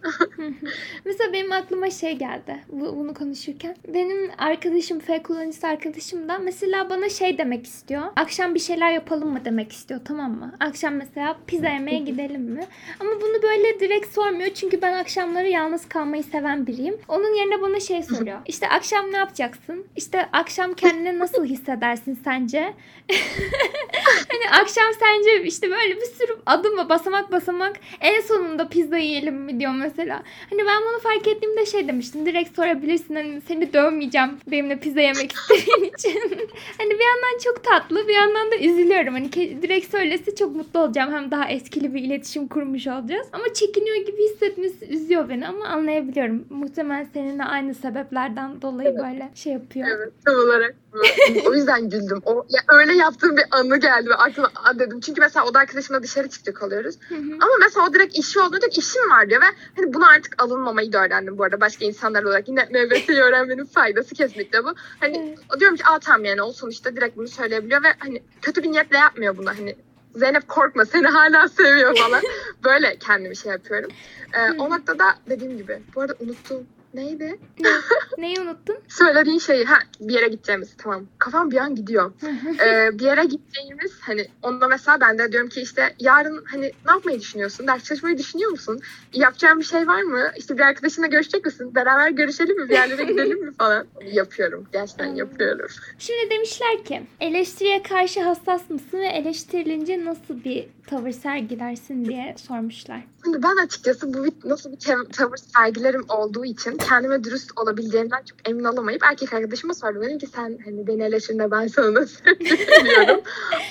Mesela benim aklıma şey geldi bu, bunu konuşurken. Benim arkadaşım F kullanıcısı arkadaşım da mesela bana şey demek istiyor. Akşam bir şeyler yapalım mı demek istiyor tamam mı? Akşam mesela pizza yemeye gidelim mi? Ama bunu böyle direkt sormuyor çünkü ben akşamları yalnız kalmayı seven biriyim. Onun yerine bana şey soruyor. İşte akşam ne yapacaksın? İşte akşam kendini nasıl hissedersin sence? hani akşam sence işte böyle bir sürü adım basamak basamak en sonunda pizza yiyelim mi diyor mesela. Hani ben bunu fark ettiğimde şey demiştim. Direkt sorabilirsin hani seni dövmeyeceğim benimle pizza yemek istediğin için. hani bir yandan çok tatlı bir yandan da üzülüyorum. Hani direkt söylese çok mutlu olacağım. Hem daha eskili bir iletişim kurmuş olacağız. Ama çekiniyor gibi hissetmesi üzüyor beni ama anlayabiliyorum. Muhtemelen seninle aynı sebeplerden dolayı böyle şey yapıyor. Evet tam olarak. o yüzden güldüm. O ya öyle yaptığım bir anı geldi ve aklıma dedim. Çünkü mesela o da arkadaşımla dışarı çıktık kalıyoruz. Ama mesela o direkt işi olduğunda diyor işim var diyor ve hani buna artık alınmamayı da öğrendim bu arada başka insanlar olarak. Yine MBT'yi öğrenmenin faydası kesinlikle bu. Hani diyorum ki aa tamam yani o sonuçta direkt bunu söyleyebiliyor ve hani kötü bir niyetle yapmıyor bunu. Hani Zeynep korkma seni hala seviyor falan. Böyle kendimi şey yapıyorum. Ee, o noktada dediğim gibi. Bu arada unuttum Neydi? Ne? Neyi unuttun? Söylediğin şeyi. Ha, bir yere gideceğimiz. Tamam. Kafam bir an gidiyor. ee, bir yere gideceğimiz hani onda mesela ben de diyorum ki işte yarın hani ne yapmayı düşünüyorsun? Ders çalışmayı düşünüyor musun? Yapacağın bir şey var mı? İşte bir arkadaşınla görüşecek misin? Beraber görüşelim mi? Bir yerlere gidelim mi falan? Yapıyorum. Gerçekten yapıyorum. Şimdi demişler ki eleştiriye karşı hassas mısın ve eleştirilince nasıl bir tavır sergilersin diye sormuşlar. Şimdi ben açıkçası bu nasıl bir tavır sergilerim olduğu için kendime dürüst olabileceğimden çok emin olamayıp erkek arkadaşıma sordum. Dedim ki sen hani beni eleştirinde ben sana nasıl söylüyorum.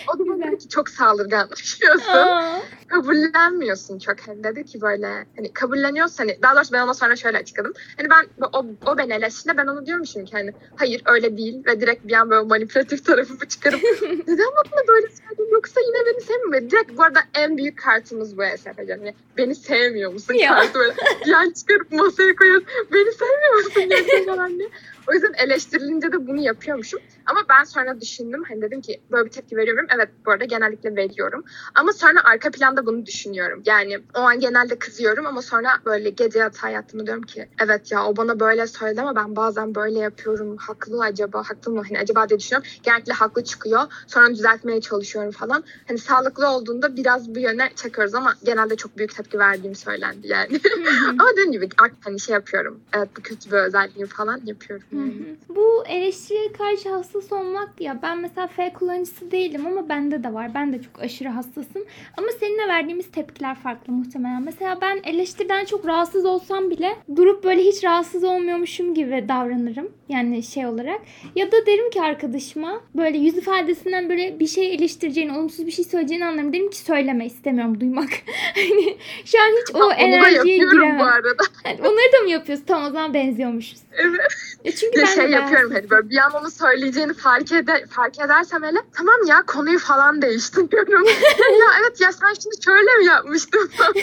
o da dedi ki çok saldırganlaşıyorsun. Kabullenmiyorsun çok. Hani dedi ki böyle hani kabulleniyorsun hani daha doğrusu ben ona sonra şöyle açıkladım. Hani ben o, o beni eleştirdi ben onu diyormuşum ki hani hayır öyle değil ve direkt bir an böyle manipülatif tarafımı çıkarıp neden bana böyle söyledin yoksa yine beni sevmiyor. Direkt bu arada en büyük kartımız bu Esef Hani beni sevmiyor musun Ya. kartı böyle yan çıkarıp masaya koyuyoruz. Beni sevmiyor musun gerçekten anne? O yüzden eleştirilince de bunu yapıyormuşum. Ama ben sonra düşündüm. Hani dedim ki böyle bir tepki veriyorum. Evet bu arada genellikle veriyorum. Ama sonra arka planda bunu düşünüyorum. Yani o an genelde kızıyorum ama sonra böyle gece yatağa yattığımda diyorum ki evet ya o bana böyle söyledi ama ben bazen böyle yapıyorum. Haklı acaba? Haklı mı? Hani acaba diye düşünüyorum. Genellikle haklı çıkıyor. Sonra düzeltmeye çalışıyorum falan. Hani sağlıklı olduğunda biraz bu yöne çekiyoruz ama genelde çok büyük tepki verdiğim söylendi yani. ama dediğim gibi hani şey yapıyorum. Evet bu kötü bir özelliğim falan yapıyorum. Hı Yani. hı. Bu eleştiriye karşı hassas olmak ya ben mesela F kullanıcısı değilim ama bende de var. Ben de çok aşırı hassasım. Ama seninle verdiğimiz tepkiler farklı muhtemelen. Mesela ben eleştiriden çok rahatsız olsam bile durup böyle hiç rahatsız olmuyormuşum gibi davranırım. Yani şey olarak. Ya da derim ki arkadaşıma böyle yüz ifadesinden böyle bir şey eleştireceğini, olumsuz bir şey söyleyeceğini anlarım. Derim ki söyleme istemiyorum duymak. hani şu an hiç o enerjiye giremem. bu arada. Hani onları da mı yapıyorsun? Tamam o zaman benziyormuşuz. Evet. Ya çünkü Bir ben şey yapıyorum hani böyle bir an onu söyleyeceğini fark, ede, fark edersem hele tamam ya konuyu falan değiştiriyorum. ya evet ya sen şimdi şöyle mi yapmıştın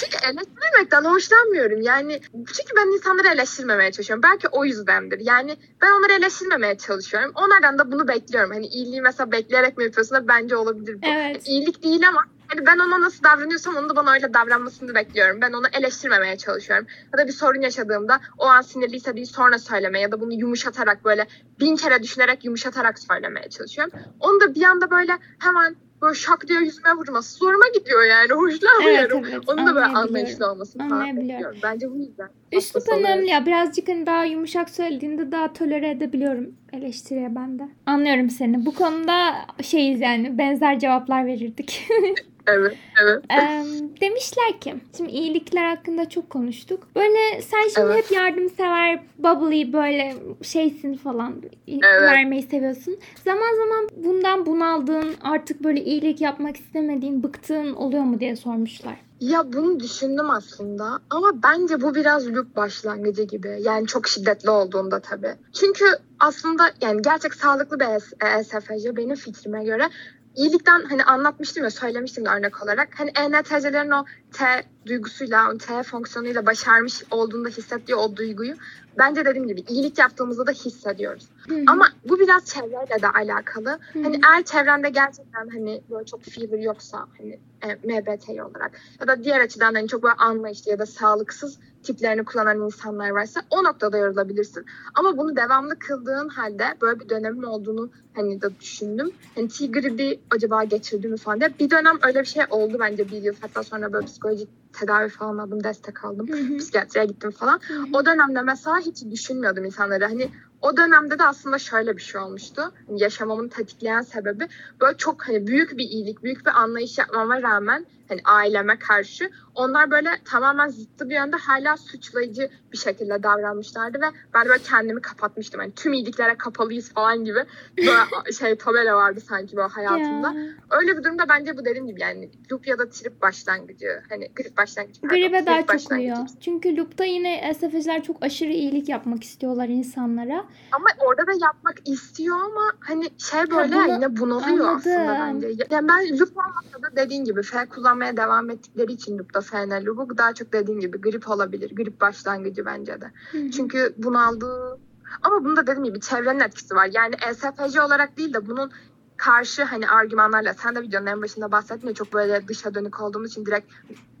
çünkü eleştirilmekten hoşlanmıyorum. Yani çünkü ben insanları eleştirmemeye çalışıyorum. Belki o yüzdendir. Yani ben onları eleştirmemeye çalışıyorum. Onlardan da bunu bekliyorum. Hani iyiliği mesela bekleyerek mi yapıyorsun da bence olabilir bu. Evet. İyilik değil ama hani ben ona nasıl davranıyorsam onun da bana öyle davranmasını bekliyorum. Ben onu eleştirmemeye çalışıyorum. Ya da bir sorun yaşadığımda o an sinirliyse değil sonra söylemeye ya da bunu yumuşatarak böyle bin kere düşünerek yumuşatarak söylemeye çalışıyorum. Onu da bir anda böyle hemen böyle şak diye yüzüme vurması zoruma gidiyor yani. Hoşlanmıyorum. Evet, evet, Onun da böyle anlayışlı olmasını falan bekliyorum. Bence bu yüzden. Üslup önemli ya. Birazcık hani daha yumuşak söylediğinde daha tolere edebiliyorum eleştiriye ben de. Anlıyorum seni. Bu konuda şeyiz yani benzer cevaplar verirdik. Evet, demişler ki şimdi iyilikler hakkında çok konuştuk. Böyle sen şimdi Evet. hep yardımsever, bubbly böyle şeysin falan Evet. vermeyi seviyorsun. Zaman zaman bundan bunaldığın, artık böyle iyilik yapmak istemediğin, bıktığın oluyor mu diye sormuşlar. Ya bunu düşündüm aslında ama bence bu biraz loop başlangıcı gibi. Yani çok şiddetli olduğunda tabii. Çünkü aslında yani gerçek sağlıklı bir ES- ESFJ benim fikrime göre iyilikten hani anlatmıştım ya söylemiştim de örnek olarak. Hani ENTC'lerin o T duygusuyla, o T fonksiyonuyla başarmış olduğunda hissettiği o duyguyu bence dediğim gibi iyilik yaptığımızda da hissediyoruz. Ama bu biraz çevreyle de alakalı. Hı hı. Hani eğer çevrende gerçekten hani böyle çok fever yoksa hani e, MBT olarak ya da diğer açıdan hani çok böyle anlayışlı ya da sağlıksız tiplerini kullanan insanlar varsa o noktada yorulabilirsin. Ama bunu devamlı kıldığın halde böyle bir dönemin olduğunu hani de düşündüm. Hani T gribi acaba geçirdi mi falan diye. Bir dönem öyle bir şey oldu bence bir yıl. Hatta sonra böyle psikolojik tedavi falan aldım, destek aldım. Psikiyatriye gittim falan. O dönemde mesela hiç düşünmüyordum insanları. Hani o dönemde de aslında şöyle bir şey olmuştu. Yaşamamın tetikleyen sebebi böyle çok hani büyük bir iyilik, büyük bir anlayış yapmama rağmen hani aileme karşı onlar böyle tamamen zıttı bir yönde hala suçlayıcı bir şekilde davranmışlardı ve ben böyle kendimi kapatmıştım. Hani tüm iyiliklere kapalıyız falan gibi böyle şey tabela vardı sanki böyle hayatımda. Ya. Öyle bir durumda bence bu dediğim gibi yani loop ya da trip başlangıcı. Hani grip başlangıcı. Gribe daha çok uyuyor. Çünkü loop'ta yine SFC'ler çok aşırı iyilik yapmak istiyorlar insanlara. Ama orada da yapmak istiyor ama hani şey böyle bunu yine bunalıyor anladım. aslında bence. Yani ben loop olmasa da dediğin gibi F kullanmaya devam ettikleri için loop'ta FN loop'u daha çok dediğin gibi grip olabilir. Grip başlangıcı bence de. Hı hı. Çünkü bunaldığı ama bunda dediğim gibi çevrenin etkisi var. Yani ESFC olarak değil de bunun karşı hani argümanlarla sen de videonun en başında bahsettin ya çok böyle dışa dönük olduğumuz için direkt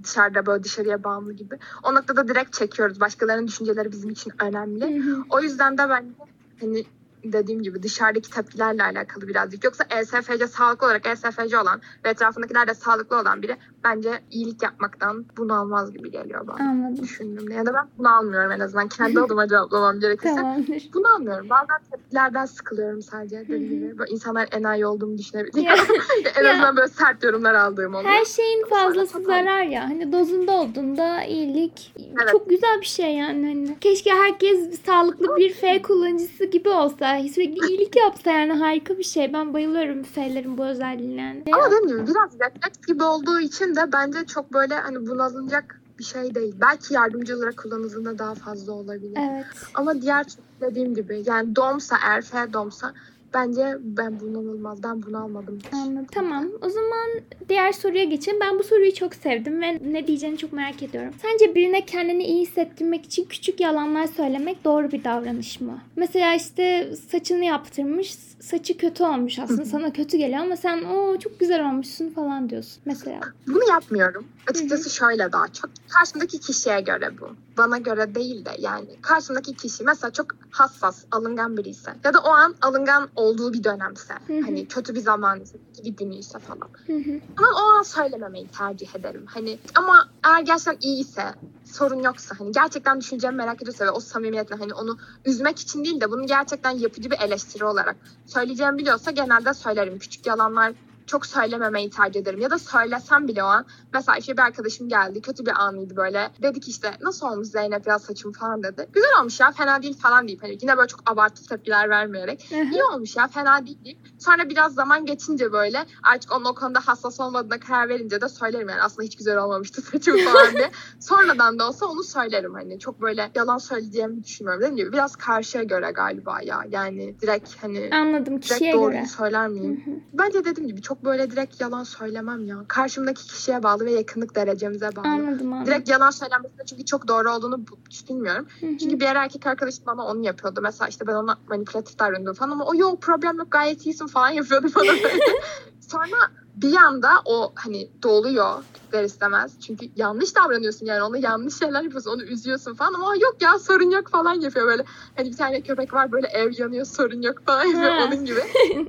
dışarıda böyle dışarıya bağımlı gibi. O noktada direkt çekiyoruz. Başkalarının düşünceleri bizim için önemli. Hı hı. O yüzden de ben hani dediğim gibi dışarıdaki tepkilerle alakalı birazcık. Yoksa ESFC sağlıklı olarak ESFC olan ve etrafındakiler de sağlıklı olan biri bence iyilik yapmaktan bunu almaz gibi geliyor bana. Anladım. Düşündüm. Ya da ben bunu almıyorum en azından. Kendi adıma cevaplamam gerekirse. Tamamdır. Bunu anlıyorum. Bazen tepkilerden sıkılıyorum sadece. Dediğim gibi. Böyle insanlar enayi olduğumu düşünebiliyor. En azından böyle sert yorumlar aldığım oluyor. Her şeyin fazlası zarar ya. Hani dozunda olduğunda iyilik Evet. çok güzel bir şey yani. Hani keşke herkes sağlıklı bir F kullanıcısı gibi olsa. Sürekli iyilik yapsa yani harika bir şey. Ben bayılıyorum F'lerin bu özelliğine. Yani. Ama dediğim biraz refleks gibi olduğu için de bence çok böyle hani bunalınacak bir şey değil. Belki yardımcı olarak kullanıldığında daha fazla olabilir. Evet. Ama diğer dediğim gibi yani domsa F domsa bence ben bunalılmaz. Ben bunu almadım. Anladım. Tamam. O zaman diğer soruya geçelim. Ben bu soruyu çok sevdim ve ne diyeceğini çok merak ediyorum. Sence birine kendini iyi hissettirmek için küçük yalanlar söylemek doğru bir davranış mı? Mesela işte saçını yaptırmış, saçı kötü olmuş aslında. Sana kötü geliyor ama sen o çok güzel olmuşsun falan diyorsun mesela. Bunu yapmıyorum. Açıkçası şöyle daha çok. Karşımdaki kişiye göre bu. Bana göre değil de yani. Karşımdaki kişi mesela çok hassas, alıngan biri ise ya da o an alıngan olduğu bir dönemse. Hı hı. hani kötü bir zaman bir günüyse falan. Hı hı. Ama o an söylememeyi tercih ederim. Hani ama eğer gerçekten iyiyse, sorun yoksa hani gerçekten düşüncemi merak ediyorsa ve o samimiyetle hani onu üzmek için değil de bunu gerçekten yapıcı bir eleştiri olarak söyleyeceğimi biliyorsa genelde söylerim. Küçük yalanlar çok söylememeyi tercih ederim. Ya da söylesem bile o an. Mesela işte bir arkadaşım geldi. Kötü bir anıydı böyle. Dedik işte nasıl olmuş Zeynep ya saçım falan dedi. Güzel olmuş ya fena değil falan deyip. Hani yine böyle çok abartı tepkiler vermeyerek. Hı hı. İyi olmuş ya fena değil deyip. Sonra biraz zaman geçince böyle artık onun o konuda hassas olmadığına karar verince de söylerim yani aslında hiç güzel olmamıştı saçım falan diye. Sonradan da olsa onu söylerim hani çok böyle yalan söyleyeceğimi düşünmüyorum. Dediğim gibi biraz karşıya göre galiba ya yani direkt hani Anladım. Kişiye direkt doğruyu göre. söyler Hı miyim? hı. Bence dediğim gibi çok böyle direkt yalan söylemem ya. Karşımdaki kişiye bağlı ve yakınlık derecemize bağlı. Anladım anladım. Direkt yalan söylenmesine çünkü çok doğru olduğunu bilmiyorum. Hı hı. Çünkü bir erkek arkadaşım bana onu yapıyordu. Mesela işte ben ona manipülatif davranıyordum falan ama o yok problem yok gayet iyisin falan yapıyordu bana böyle. Sonra bir anda o hani doluyor ister istemez. Çünkü yanlış davranıyorsun yani ona yanlış şeyler yapıyorsun onu üzüyorsun falan ama yok ya sorun yok falan yapıyor böyle. Hani bir tane köpek var böyle ev yanıyor sorun yok falan yapıyor onun gibi.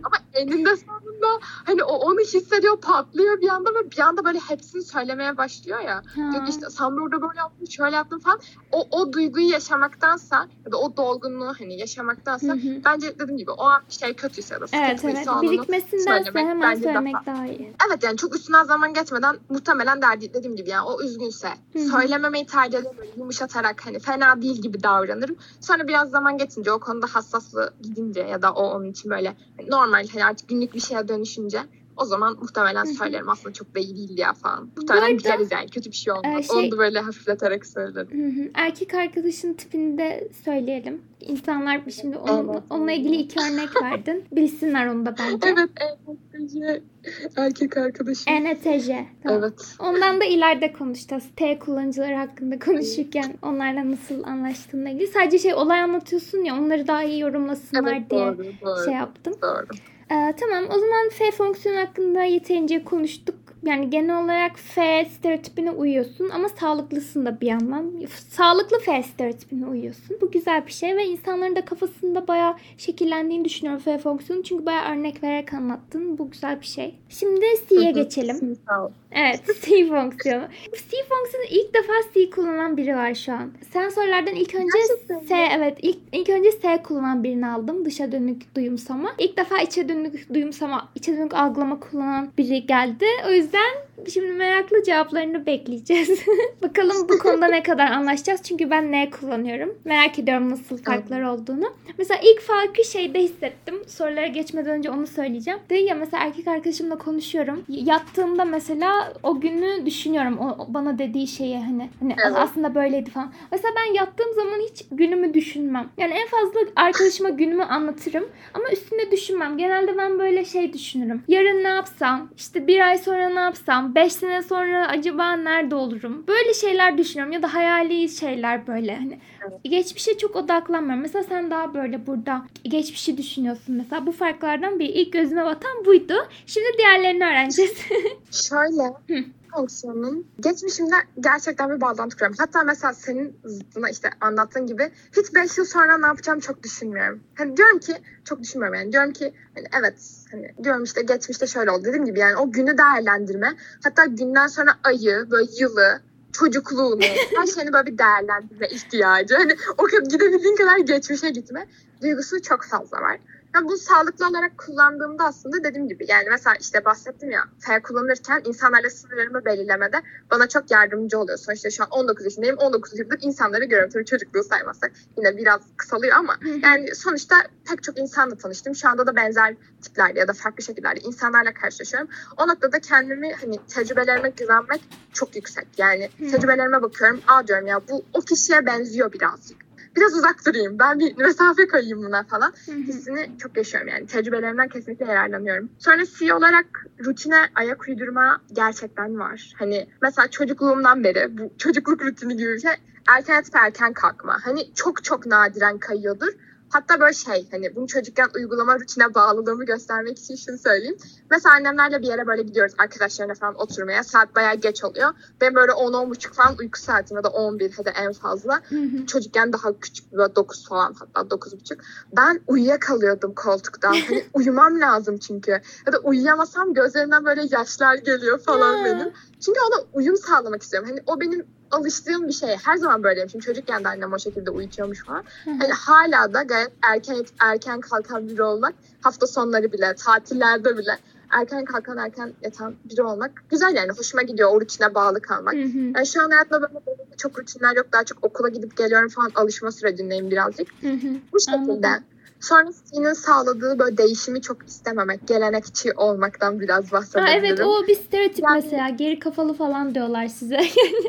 ama eninde sonunda hani o onu hissediyor patlıyor bir anda ve bir anda böyle hepsini söylemeye başlıyor ya. Ha. Diyor ki işte sen burada böyle yaptın şöyle yaptın falan. O, o duyguyu yaşamaktansa ya da o dolgunluğu hani yaşamaktansa Hı hı. bence dediğim gibi o an şey kötüyse ya da Evet evet. sıkıntıysa onu Birikmesindense hemen bence daha- söylemek daha iyi. Evet yani çok üstünden zaman geçmeden muhtemelen derdi dediğim gibi yani o üzgünse söylememeyi tercih ederim böyle yumuşatarak hani fena değil gibi davranırım. Sonra biraz zaman geçince o konuda hassaslığı gidince ya da o onun için böyle normal hani artık günlük bir şeye dönüşünce o zaman muhtemelen söylerim aslında çok da iyi değildi ya falan. Muhtemelen biliriz yani kötü bir şey olmaz. e, şey- Onu da böyle hafifleterek söylerim. Erkek arkadaşın tipini de söyleyelim. İnsanlar şimdi onun, Evet. onunla ilgili iki örnek verdin. Bilsinler onu da bence. Evet evet erkek arkadaşım. ENTJ. Tamam. Evet. Ondan da ileride konuşacağız. T kullanıcıları hakkında konuşurken onlarla nasıl anlaştığınla ilgili. Sadece şey olay anlatıyorsun ya onları daha iyi yorumlasınlar Evet diye doğru doğru. şey yaptım. doğru. Ee, tamam o zaman F fonksiyonu hakkında yeterince konuştuk. Yani genel olarak F stereotipine uyuyorsun ama sağlıklısın da bir yandan. Sağlıklı F stereotipine uyuyorsun. Bu güzel bir şey ve insanların da kafasında bayağı şekillendiğini düşünüyorum F fonksiyonu. Çünkü bayağı örnek vererek anlattın. Bu güzel bir şey. Şimdi C'ye geçelim. Sağ ol. Evet C fonksiyonu. C fonksiyonu ilk defa C kullanan biri var şu an. Sensörlerden ilk önce Gerçekten mi? S evet ilk, ilk önce S kullanan birini aldım. Dışa dönük duyumsama. İlk defa içe dönük duyumsama, içe dönük algılama kullanan biri geldi. O yüzden şimdi meraklı cevaplarını bekleyeceğiz. Bakalım bu konuda ne kadar anlaşacağız. Çünkü ben N kullanıyorum. Merak ediyorum nasıl farklar olduğunu. Mesela ilk farkı şeyde hissettim. Sorulara geçmeden önce onu söyleyeceğim. Dedi ya mesela erkek arkadaşımla konuşuyorum. Yattığımda mesela o günü düşünüyorum. O, o bana dediği şeyi hani, hani Evet. aslında böyleydi falan. Mesela ben yattığım zaman hiç günümü düşünmem. Yani en fazla arkadaşıma günümü anlatırım. Ama üstüne düşünmem. Genelde ben böyle şey düşünürüm. Yarın ne yapsam? İşte bir ay sonra ne yapsam? Beş sene sonra acaba nerede olurum? Böyle şeyler düşünüyorum. Ya da hayali şeyler böyle. Hani geçmişe çok odaklanmıyorum. Mesela sen daha böyle burada geçmişi düşünüyorsun. Mesela bu farklardan bir ilk gözüme batan buydu. Şimdi diğerlerini öğreneceğiz. Şöyle fonksiyonun geçmişimde gerçekten bir bağlantı kuruyorum. Hatta mesela senin zıttına işte anlattığın gibi hiç 5 yıl sonra ne yapacağım çok düşünmüyorum. Hani diyorum ki çok düşünmüyorum yani. Diyorum ki hani evet hani diyorum işte geçmişte şöyle oldu dediğim gibi yani o günü değerlendirme. Hatta günden sonra ayı böyle yılı çocukluğunu, her şeyini böyle bir değerlendirme ihtiyacı. Hani o kadar gidebildiğin kadar geçmişe gitme duygusu çok fazla var. Yani bu sağlıklı olarak kullandığımda aslında dediğim gibi yani mesela işte bahsettim ya F kullanırken insanlarla sınırlarımı belirlemede bana çok yardımcı oluyor. Sonuçta şu an 19 yaşındayım. 19 yıldır insanları görüyorum. Tabii çocukluğu saymazsak yine biraz kısalıyor ama yani sonuçta pek çok insanla tanıştım. Şu anda da benzer tiplerde ya da farklı şekillerde insanlarla karşılaşıyorum. O noktada kendimi hani tecrübelerime güvenmek çok yüksek. Yani tecrübelerime bakıyorum. Aa diyorum ya bu o kişiye benziyor birazcık biraz uzak durayım. Ben bir mesafe koyayım buna falan. Hissini çok yaşıyorum yani. Tecrübelerimden kesinlikle yararlanıyorum. Sonra C olarak rutine ayak uydurma gerçekten var. Hani mesela çocukluğumdan beri bu çocukluk rutini gibi bir şey erken yatıp erken kalkma. Hani çok çok nadiren kayıyordur. Hatta böyle şey hani bunu çocukken uygulama rutine bağlılığımı göstermek için şunu söyleyeyim. Mesela annemlerle bir yere böyle gidiyoruz arkadaşlarına falan oturmaya. Saat bayağı geç oluyor. Ben böyle 10-10.30 falan uyku saatim ya da 11 hadi en fazla. Çocukken daha küçük böyle 9 falan hatta 9.30. Ben uyuyakalıyordum koltukta. Hani uyumam lazım çünkü. Ya da uyuyamasam gözlerimden böyle yaşlar geliyor falan benim. Çünkü ona uyum sağlamak istiyorum. Hani o benim alıştığım bir şey. Her zaman böyleyim. Şimdi çocukken de annem o şekilde uyutuyormuş falan. Hani hala da gayet erken erken kalkan biri olmak, hafta sonları bile, tatillerde bile erken kalkan erken yatan biri olmak güzel yani. Hoşuma gidiyor o rutine bağlı kalmak. Yani şu an hayatımda böyle, çok rutinler yok. Daha çok okula gidip geliyorum falan alışma sürecindeyim birazcık. Bu şekilde. Anladım. Sonra C'nin sağladığı böyle değişimi çok istememek, gelenekçi olmaktan biraz bahsedebilirim. Ha, evet o bir stereotip yani... mesela geri kafalı falan diyorlar size.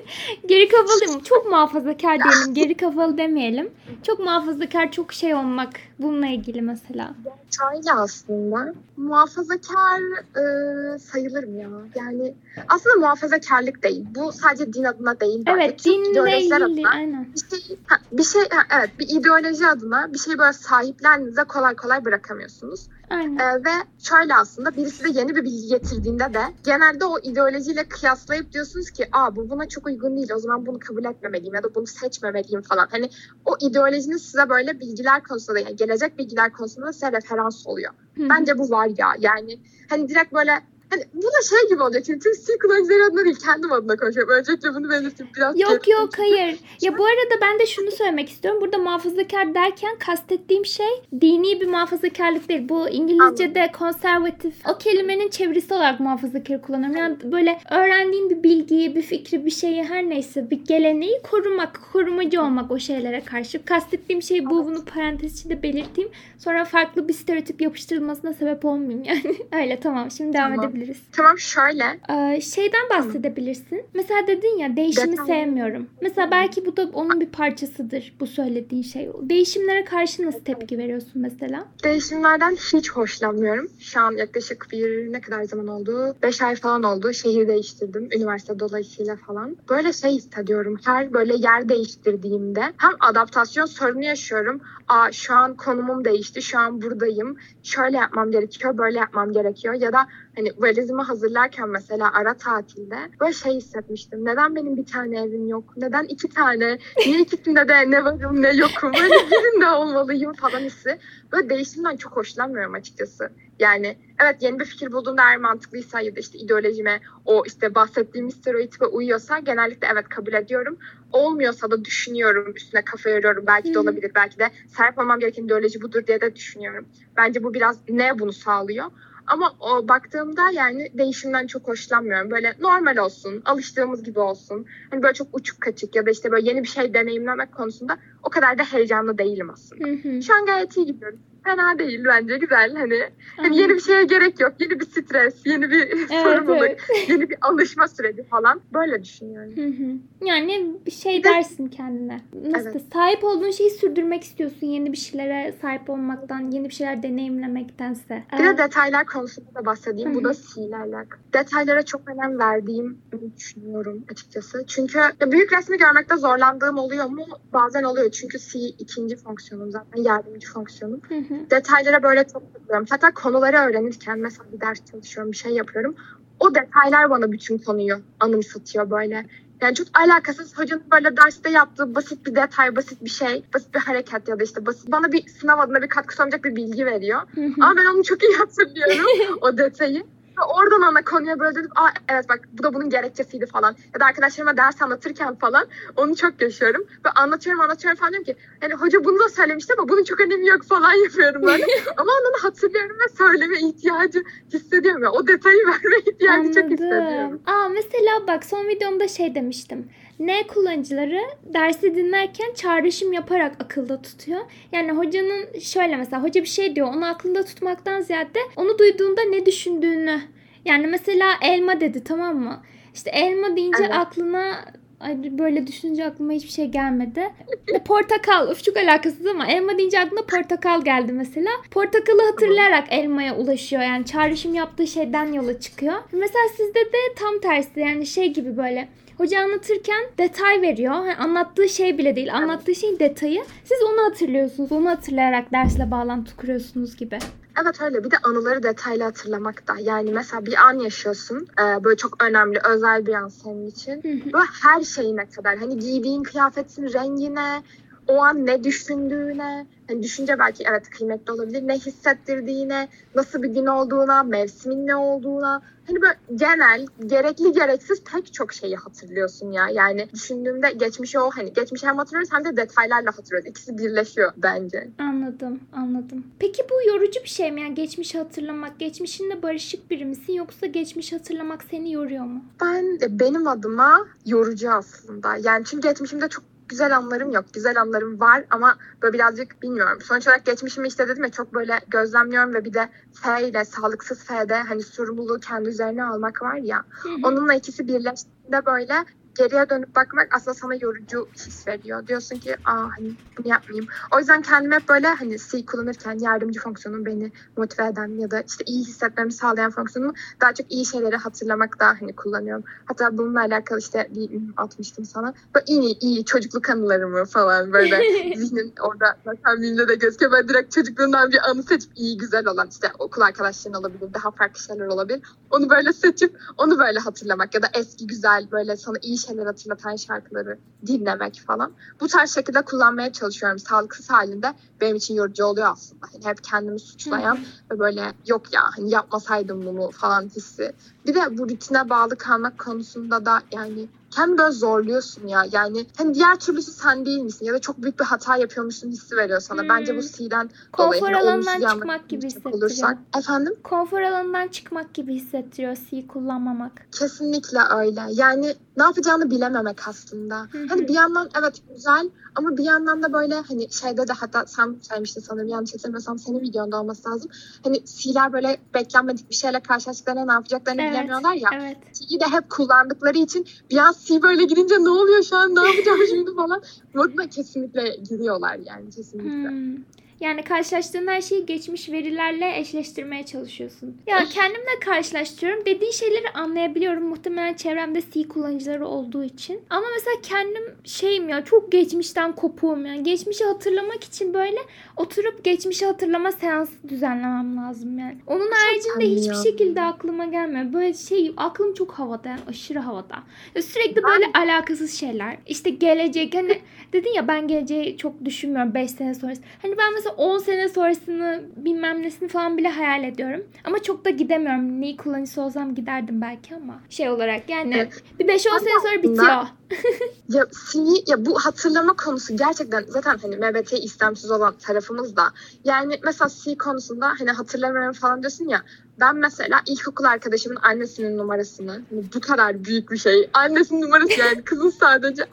geri kafalı çok muhafazakar diyelim, geri kafalı demeyelim. Çok muhafazakar, çok şey olmak bununla ilgili mesela. Şöyle aslında muhafazakar e, sayılırım ya. Yani aslında muhafazakarlık değil. Bu sadece din adına değil. Evet dinle ilgili adına aynen. Bir şey, ha, bir şey ha, evet bir ideoloji adına bir şey böyle sahiplendiğinizde kolay kolay bırakamıyorsunuz. Aynen. Ee, ve şöyle aslında birisi de yeni bir bilgi getirdiğinde de genelde o ideolojiyle kıyaslayıp diyorsunuz ki aa bu buna çok uygun değil o zaman bunu kabul etmemeliyim ya da bunu seçmemeliyim falan. Hani o ideolojinin size böyle bilgiler konusunda yani gelecek bilgiler konusunda size referans oluyor. Hı-hı. Bence bu var ya yani hani direkt böyle Hani bu da şey gibi olacak. Şimdi tüm C kullanıcıları adına değil kendim adına konuşuyorum. Öncelikle bunu belirteyim. Biraz yok yok hayır. Ya bu arada ben de şunu söylemek istiyorum. Burada muhafazakar derken kastettiğim şey dini bir muhafazakarlık değil. Bu İngilizce'de konservatif o kelimenin çevirisi olarak muhafazakar kullanıyorum. Yani böyle öğrendiğim bir bilgiyi, bir fikri, bir şeyi her neyse bir geleneği korumak, korumacı olmak o şeylere karşı. Kastettiğim şey bu. Bunu parantez içinde belirteyim. Sonra farklı bir stereotip yapıştırılmasına sebep olmayayım yani. Öyle tamam. Şimdi devam tamam. edebiliriz bahsedebiliriz. Tamam şöyle. Ee, şeyden bahsedebilirsin. Tamam. Mesela dedin ya değişimi Detay. sevmiyorum. Mesela belki bu da onun bir parçasıdır bu söylediğin şey. Değişimlere karşı nasıl tepki veriyorsun mesela? Değişimlerden hiç hoşlanmıyorum. Şu an yaklaşık bir ne kadar zaman oldu? 5 ay falan oldu. Şehir değiştirdim. Üniversite dolayısıyla falan. Böyle şey hissediyorum. Her böyle yer değiştirdiğimde hem adaptasyon sorunu yaşıyorum. Aa şu an konumum değişti. Şu an buradayım. Şöyle yapmam gerekiyor. Böyle yapmam gerekiyor. Ya da hani valizimi hazırlarken mesela ara tatilde böyle şey hissetmiştim. Neden benim bir tane evim yok? Neden iki tane? Niye ikisinde de ne varım ne yokum? Böyle birinde olmalıyım falan hissi. Böyle değişimden çok hoşlanmıyorum açıkçası. Yani evet yeni bir fikir bulduğumda eğer mantıklıysa ya da işte ideolojime o işte bahsettiğim stereotipe uyuyorsa genellikle evet kabul ediyorum. Olmuyorsa da düşünüyorum, üstüne kafa yoruyorum. Belki de olabilir, belki de sahip olmam gereken ideoloji budur diye de düşünüyorum. Bence bu biraz ne bunu sağlıyor? Ama o baktığımda yani değişimden çok hoşlanmıyorum. Böyle normal olsun, alıştığımız gibi olsun. Hani böyle çok uçuk kaçık ya da işte böyle yeni bir şey deneyimlemek konusunda o kadar da heyecanlı değilim aslında. Hı hı. Şu an gayet iyi gidiyorum fena değil bence güzel hani. hani yeni bir şeye gerek yok. Yeni bir stres, yeni bir evet, sorumluluk, evet. yeni bir alışma süreci falan. Böyle düşünüyorum. Hı hı. Yani bir şey dersin kendine. Nasıl evet. sahip olduğun şeyi sürdürmek istiyorsun. Yeni bir şeylere sahip olmaktan, yeni bir şeyler deneyimlemektense. Bir de detaylar konusunda da bahsedeyim. Hı hı. Bu da C'yle alakalı. Detaylara çok önem verdiğim düşünüyorum açıkçası. Çünkü büyük resmi görmekte zorlandığım oluyor mu? Bazen oluyor. Çünkü C ikinci fonksiyonum zaten yardımcı fonksiyonum. Hı Detaylara böyle çok takılıyorum. Hatta konuları öğrenirken mesela bir ders çalışıyorum, bir şey yapıyorum. o detaylar bana bütün konuyu anımsatıyor böyle. Yani çok alakasız hocanın böyle derste yaptığı basit bir detay, basit bir şey, basit bir hareket ya da işte basit bana bir sınav adına bir katkı sunacak bir bilgi veriyor. Hı hı. Ama ben onu çok iyi hatırlıyorum o detayı. Oradan ana konuya böyle dedim aa evet bak bu da bunun gerekçesiydi falan. Ya da arkadaşlarıma ders anlatırken falan onu çok yaşıyorum. Ve anlatıyorum anlatıyorum falan diyorum ki yani hoca bunu da söylemişti ama bunun çok önemi yok falan yapıyorum böyle. ama onu hatırlıyorum ve söyleme ihtiyacı hissediyorum. ya o detayı verme ihtiyacı çok hissediyorum. Aa mesela bak son videomda şey demiştim. Ne kullanıcıları dersi dinlerken çağrışım yaparak akılda tutuyor. Yani hocanın şöyle mesela hoca bir şey diyor onu aklında tutmaktan ziyade onu duyduğunda ne düşündüğünü. Yani mesela elma dedi tamam mı? İşte elma deyince Evet. aklına Ay böyle düşününce aklıma hiçbir şey gelmedi. E, Portakal. Çok alakasız ama elma deyince aklına portakal geldi mesela. Portakalı hatırlayarak elmaya ulaşıyor. Yani çağrışım yaptığı şeyden yola çıkıyor. Mesela sizde de tam tersi yani şey gibi böyle Hoca anlatırken detay veriyor. Hani anlattığı şey bile değil. Anlattığı şeyin detayı. Siz onu hatırlıyorsunuz. Onu hatırlayarak dersle bağlantı kuruyorsunuz gibi. Evet öyle bir de anıları detaylı hatırlamak da. Yani mesela bir an yaşıyorsun. e, böyle çok önemli, özel bir an senin için. Böyle her şeyine kadar. Hani giydiğin kıyafetin rengine, o an ne düşündüğüne, hani düşünce belki evet kıymetli olabilir. Ne hissettirdiğine, nasıl bir gün olduğuna, mevsimin ne olduğuna. Hani böyle genel, gerekli gereksiz pek çok şeyi hatırlıyorsun ya. Yani düşündüğümde geçmişi o hani geçmişi hem hatırlıyoruz hem de detaylarla hatırlıyoruz. İkisi birleşiyor bence. Anladım, anladım. Peki bu yorucu bir şey mi? Yani geçmişi hatırlamak, geçmişinle barışık biri misin yoksa geçmişi hatırlamak seni yoruyor mu? Ben benim adıma yorucu aslında. Yani çünkü geçmişimde çok güzel anlarım yok. Güzel anlarım var ama böyle birazcık bilmiyorum. Sonuç olarak geçmişimi işte dedim ya çok böyle gözlemliyorum ve bir de F ile sağlıksız F'de hani sorumluluğu kendi üzerine almak var ya. Hı hı. Onunla ikisi birleştiğinde böyle geriye dönüp bakmak aslında sana yorucu his veriyor. Diyorsun ki aa hani bunu yapmayayım. O yüzden kendime hep böyle hani C kullanırken yardımcı fonksiyonum beni motive eden ya da işte iyi hissetmemi sağlayan fonksiyonumu daha çok iyi şeyleri hatırlamak da hani kullanıyorum. Hatta bununla alakalı işte bir atmıştım sana. Böyle iyi iyi çocukluk anılarımı falan böyle zihnin orada zaten bilimde de gözüküyor. Ben direkt çocukluğundan bir anı seçip iyi güzel olan işte okul arkadaşların olabilir, daha farklı şeyler olabilir. Onu böyle seçip onu böyle hatırlamak ya da eski güzel böyle sana iyi şeyler hatırlatan şarkıları dinlemek falan. Bu tarz şekilde kullanmaya çalışıyorum. Sağlıksız halinde benim için yorucu oluyor aslında. Hani hep kendimi suçlayan ve böyle yok ya hani yapmasaydım bunu falan hissi. Bir de bu rutine bağlı kalmak konusunda da yani kendini böyle zorluyorsun ya. Yani hani diğer türlüsü sen değil misin? Ya da çok büyük bir hata yapıyormuşsun hissi veriyor sana. Hmm. Bence bu C'den dolayı. Konfor Hani alanından yanlarına çıkmak gibi hissettiriyor. olursak. Efendim? Konfor alanından çıkmak gibi hissettiriyor C kullanmamak. Kesinlikle öyle. Yani ne yapacağını bilememek aslında. Hani bir yandan evet güzel ama bir yandan da böyle hani şeyde de hatta sen söylemiştin sanırım yanlış hatırlamıyorsam senin videonda olması lazım. Hani C'ler böyle beklenmedik bir şeyle karşılaştıklarında ne yapacaklarını Evet, bilemiyorlar ya. Evet. C'yi de hep kullandıkları için bir C böyle gidince ne oluyor şu an ne yapacağım şimdi falan. Moduna kesinlikle giriyorlar yani kesinlikle. Hmm. Yani karşılaştığın her şeyi geçmiş verilerle eşleştirmeye çalışıyorsun. Ya kendimle karşılaştırıyorum. Dediğin şeyleri anlayabiliyorum. Muhtemelen çevremde C kullanıcıları olduğu için. Ama mesela kendim şeyim ya çok geçmişten kopuğum yani. Geçmişi hatırlamak için böyle oturup geçmişi hatırlama seansı düzenlemem lazım yani. Onun haricinde hiçbir şekilde aklıma gelmiyor. Böyle şey aklım çok havada yani aşırı havada. Ya sürekli böyle alakasız şeyler. İşte gelecek hani dedin ya ben geleceği çok düşünmüyorum 5 sene sonrası. Hani ben mesela 10 sene sonrasını bilmem nesini falan bile hayal ediyorum. Ama çok da gidemiyorum. Neyi kullanıcısı olsam giderdim belki ama şey olarak yani Evet. bir 5-10 sene sonra bitiyor. Ya C'yi ya bu hatırlama konusu gerçekten zaten hani MBT istemsiz olan tarafımız da. Yani mesela C konusunda hani hatırlamıyorum falan diyorsun ya. Ben mesela ilkokul arkadaşımın annesinin numarasını hani bu kadar büyük bir şey. Annesinin numarası yani kızın sadece.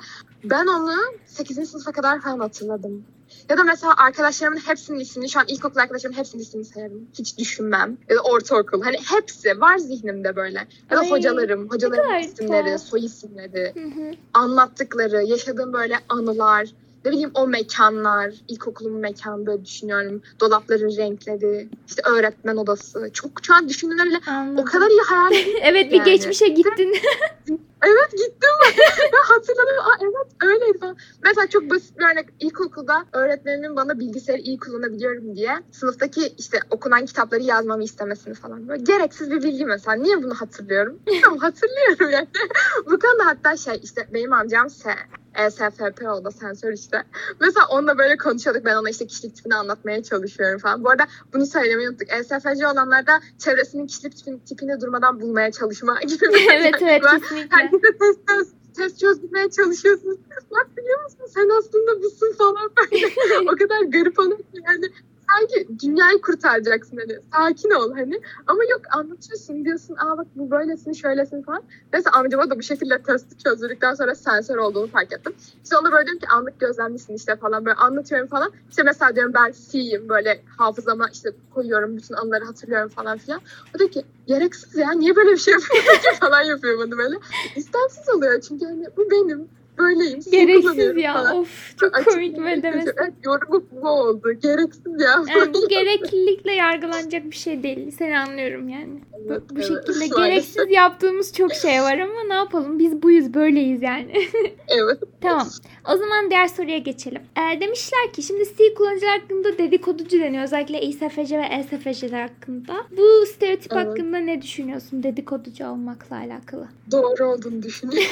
Ben onu 8. sınıfa kadar falan hatırladım. Ya da mesela arkadaşlarımın hepsinin ismini, şu an ilkokul arkadaşlarımın hepsinin ismini sayarım. Hiç düşünmem. Ya da ortaokul. Hani hepsi var zihnimde böyle. Ya da Ay, hocalarım, hocalarımın kadar isimleri, soy isimleri Hı hı. anlattıkları, yaşadığım böyle anılar, ne bileyim o mekanlar, ilkokulumun mekanı böyle düşünüyorum. Dolapların renkleri, işte öğretmen odası. Çok şu an düşündüğümde bile Anladım. o kadar iyi hayal ediyorum. evet bir Yani. geçmişe gittin. Evet gittim ben hatırladım. Aa, evet öyleydi falan. Mesela çok basit bir örnek ilkokulda öğretmenimin bana bilgisayarı iyi kullanabiliyorum diye sınıftaki işte okunan kitapları yazmamı istemesini falan. Böyle gereksiz bir bilgi mesela. Niye bunu hatırlıyorum? Tamam hatırlıyorum yani. Bu konuda hatta şey işte benim amcam S. ESFP o da sensör işte. Mesela onunla böyle konuşuyorduk. Ben ona işte kişilik tipini anlatmaya çalışıyorum falan. Bu arada bunu söylemeyi unuttuk. ESFC olanlarda çevresinin kişilik tipini, tipini durmadan bulmaya çalışma gibi bir evet evet var. kesinlikle. Herkese test, test, test çözmeye çalışıyorsun. Bak biliyor musun sen aslında busun falan böyle. o kadar garip oluyor ki yani sanki dünyayı kurtaracaksın hani sakin ol hani ama yok anlatıyorsun diyorsun aa bak bu böylesin şöylesin falan. Neyse amcama da bu şekilde testi çözdürdükten sonra sensör olduğunu fark ettim. İşte ona böyle diyorum ki anlık gözlemlisin işte falan böyle anlatıyorum falan. İşte mesela diyorum ben C'yim böyle hafızama işte koyuyorum bütün anıları hatırlıyorum falan filan. O diyor ki gereksiz ya niye böyle bir şey yapıyorsun falan yapıyor bana böyle. İstemsiz oluyor çünkü hani bu benim böyleyim. Gereksiz ya. falan. Of çok Açık komik ve demesi. Yorumu bu oldu. Gereksiz ya. Yani bu gereklilikle yargılanacak bir şey değil. Seni anlıyorum yani. Bu, Evet, bu evet. şekilde gereksiz yaptığımız çok şey var ama ne yapalım biz buyuz böyleyiz yani. Evet. tamam. O zaman diğer soruya geçelim. Ee, demişler ki şimdi C kullanıcılar hakkında dedikoducu deniyor. Özellikle İSFC ve ESFC'ler hakkında. Bu stereotip Evet. hakkında ne düşünüyorsun dedikoducu olmakla alakalı? Doğru olduğunu düşünüyorum.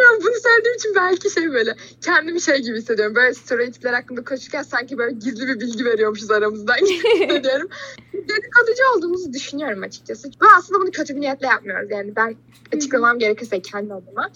Bilmiyorum bunu söylediğim için belki şey böyle kendimi şey gibi hissediyorum. Böyle stereotipler hakkında konuşurken sanki böyle gizli bir bilgi veriyormuşuz aramızdan gibi hissediyorum. Dedikoducu olduğumuzu düşünüyorum açıkçası. Ve aslında bunu kötü bir niyetle yapmıyoruz. Yani ben açıklamam gerekirse kendi adıma.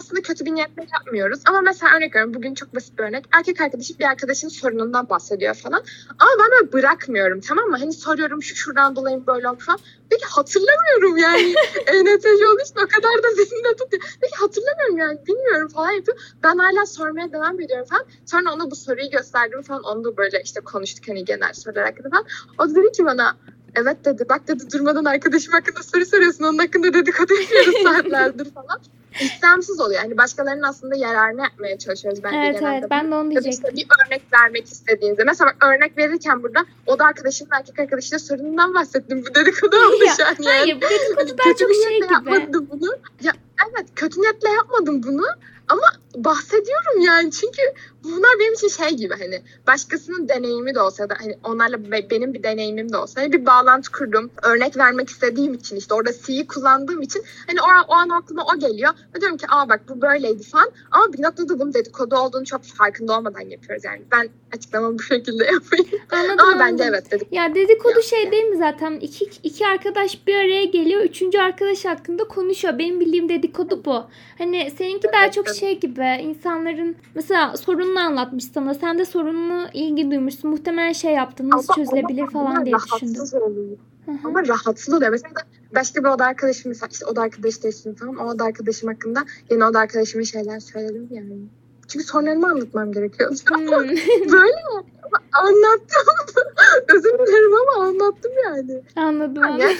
Aslında kötü bir niyetle yapmıyoruz. Ama mesela örnek veriyorum bugün çok basit bir örnek. Erkek arkadaşım bir arkadaşının sorunundan bahsediyor falan. Ama ben böyle bırakmıyorum tamam mı? Hani soruyorum şu şuradan dolayı böyle olmuş falan. Peki hatırlamıyorum yani. ENTC olduğu için o kadar da zihnimde tutuyor. Peki hatırlamıyorum yani bilmiyorum falan yapıyor. Ben hala sormaya devam ediyorum falan. Sonra ona bu soruyu gösterdim falan. Onu da böyle işte konuştuk hani genel sorular hakkında falan. O da dedi ki bana Evet dedi. Bak dedi durmadan arkadaşım hakkında soru soruyorsun. Onun hakkında dedikodu yapıyoruz saatlerdir falan. İstemsiz oluyor. Yani başkalarının aslında yararını yapmaya çalışıyoruz bence Evet genelde. evet ben de onu Ya diyecektim. işte bir örnek vermek istediğinizde. Mesela örnek verirken burada o da arkadaşımın erkek arkadaşıyla sorunundan bahsettim. Bu dedikodu oldu Ya, şu an yani. Hayır bu dedikodu daha çok şey niyetle gibi. yapmadım bunu. Ya evet kötü niyetle yapmadım bunu ama bahsediyorum yani çünkü bunlar benim için şey gibi hani başkasının deneyimi de olsa da hani onlarla be- benim bir deneyimim de olsa hani bir bağlantı kurdum örnek vermek istediğim için işte orada C'yi kullandığım için hani o, o an aklıma o geliyor ve diyorum ki aa bak bu böyleydi falan ama bir noktada bunun dedikodu olduğunu çok farkında olmadan yapıyoruz yani ben açıklamamı bu şekilde yapayım Anladım, ama anladım. bence evet dedik Ya dedikodu Ya, şey ya. değil mi zaten? İki, iki arkadaş bir araya geliyor. Üçüncü arkadaş hakkında konuşuyor. Benim bildiğim dedikodu bu. Hani seninki daha Evet, çok evet. Şey gibi. insanların mesela sorununu anlatmış sana. Sen de sorununu ilgi duymuşsun. Muhtemelen şey yaptın. Nasıl Ama- çözülebilir ama falan diye rahatsız oluyor. Ama rahatsız oluyor. Mesela başka bir oda arkadaşım mesela işte oda arkadaş değiştim falan. O oda arkadaşım hakkında yine oda arkadaşıma şeyler söyledim yani. Çünkü sorunlarımı anlatmam gerekiyor. Hmm. Böyle mi? Anlattım. Özür dilerim ama anlattım yani. Anladım. Yani anladım.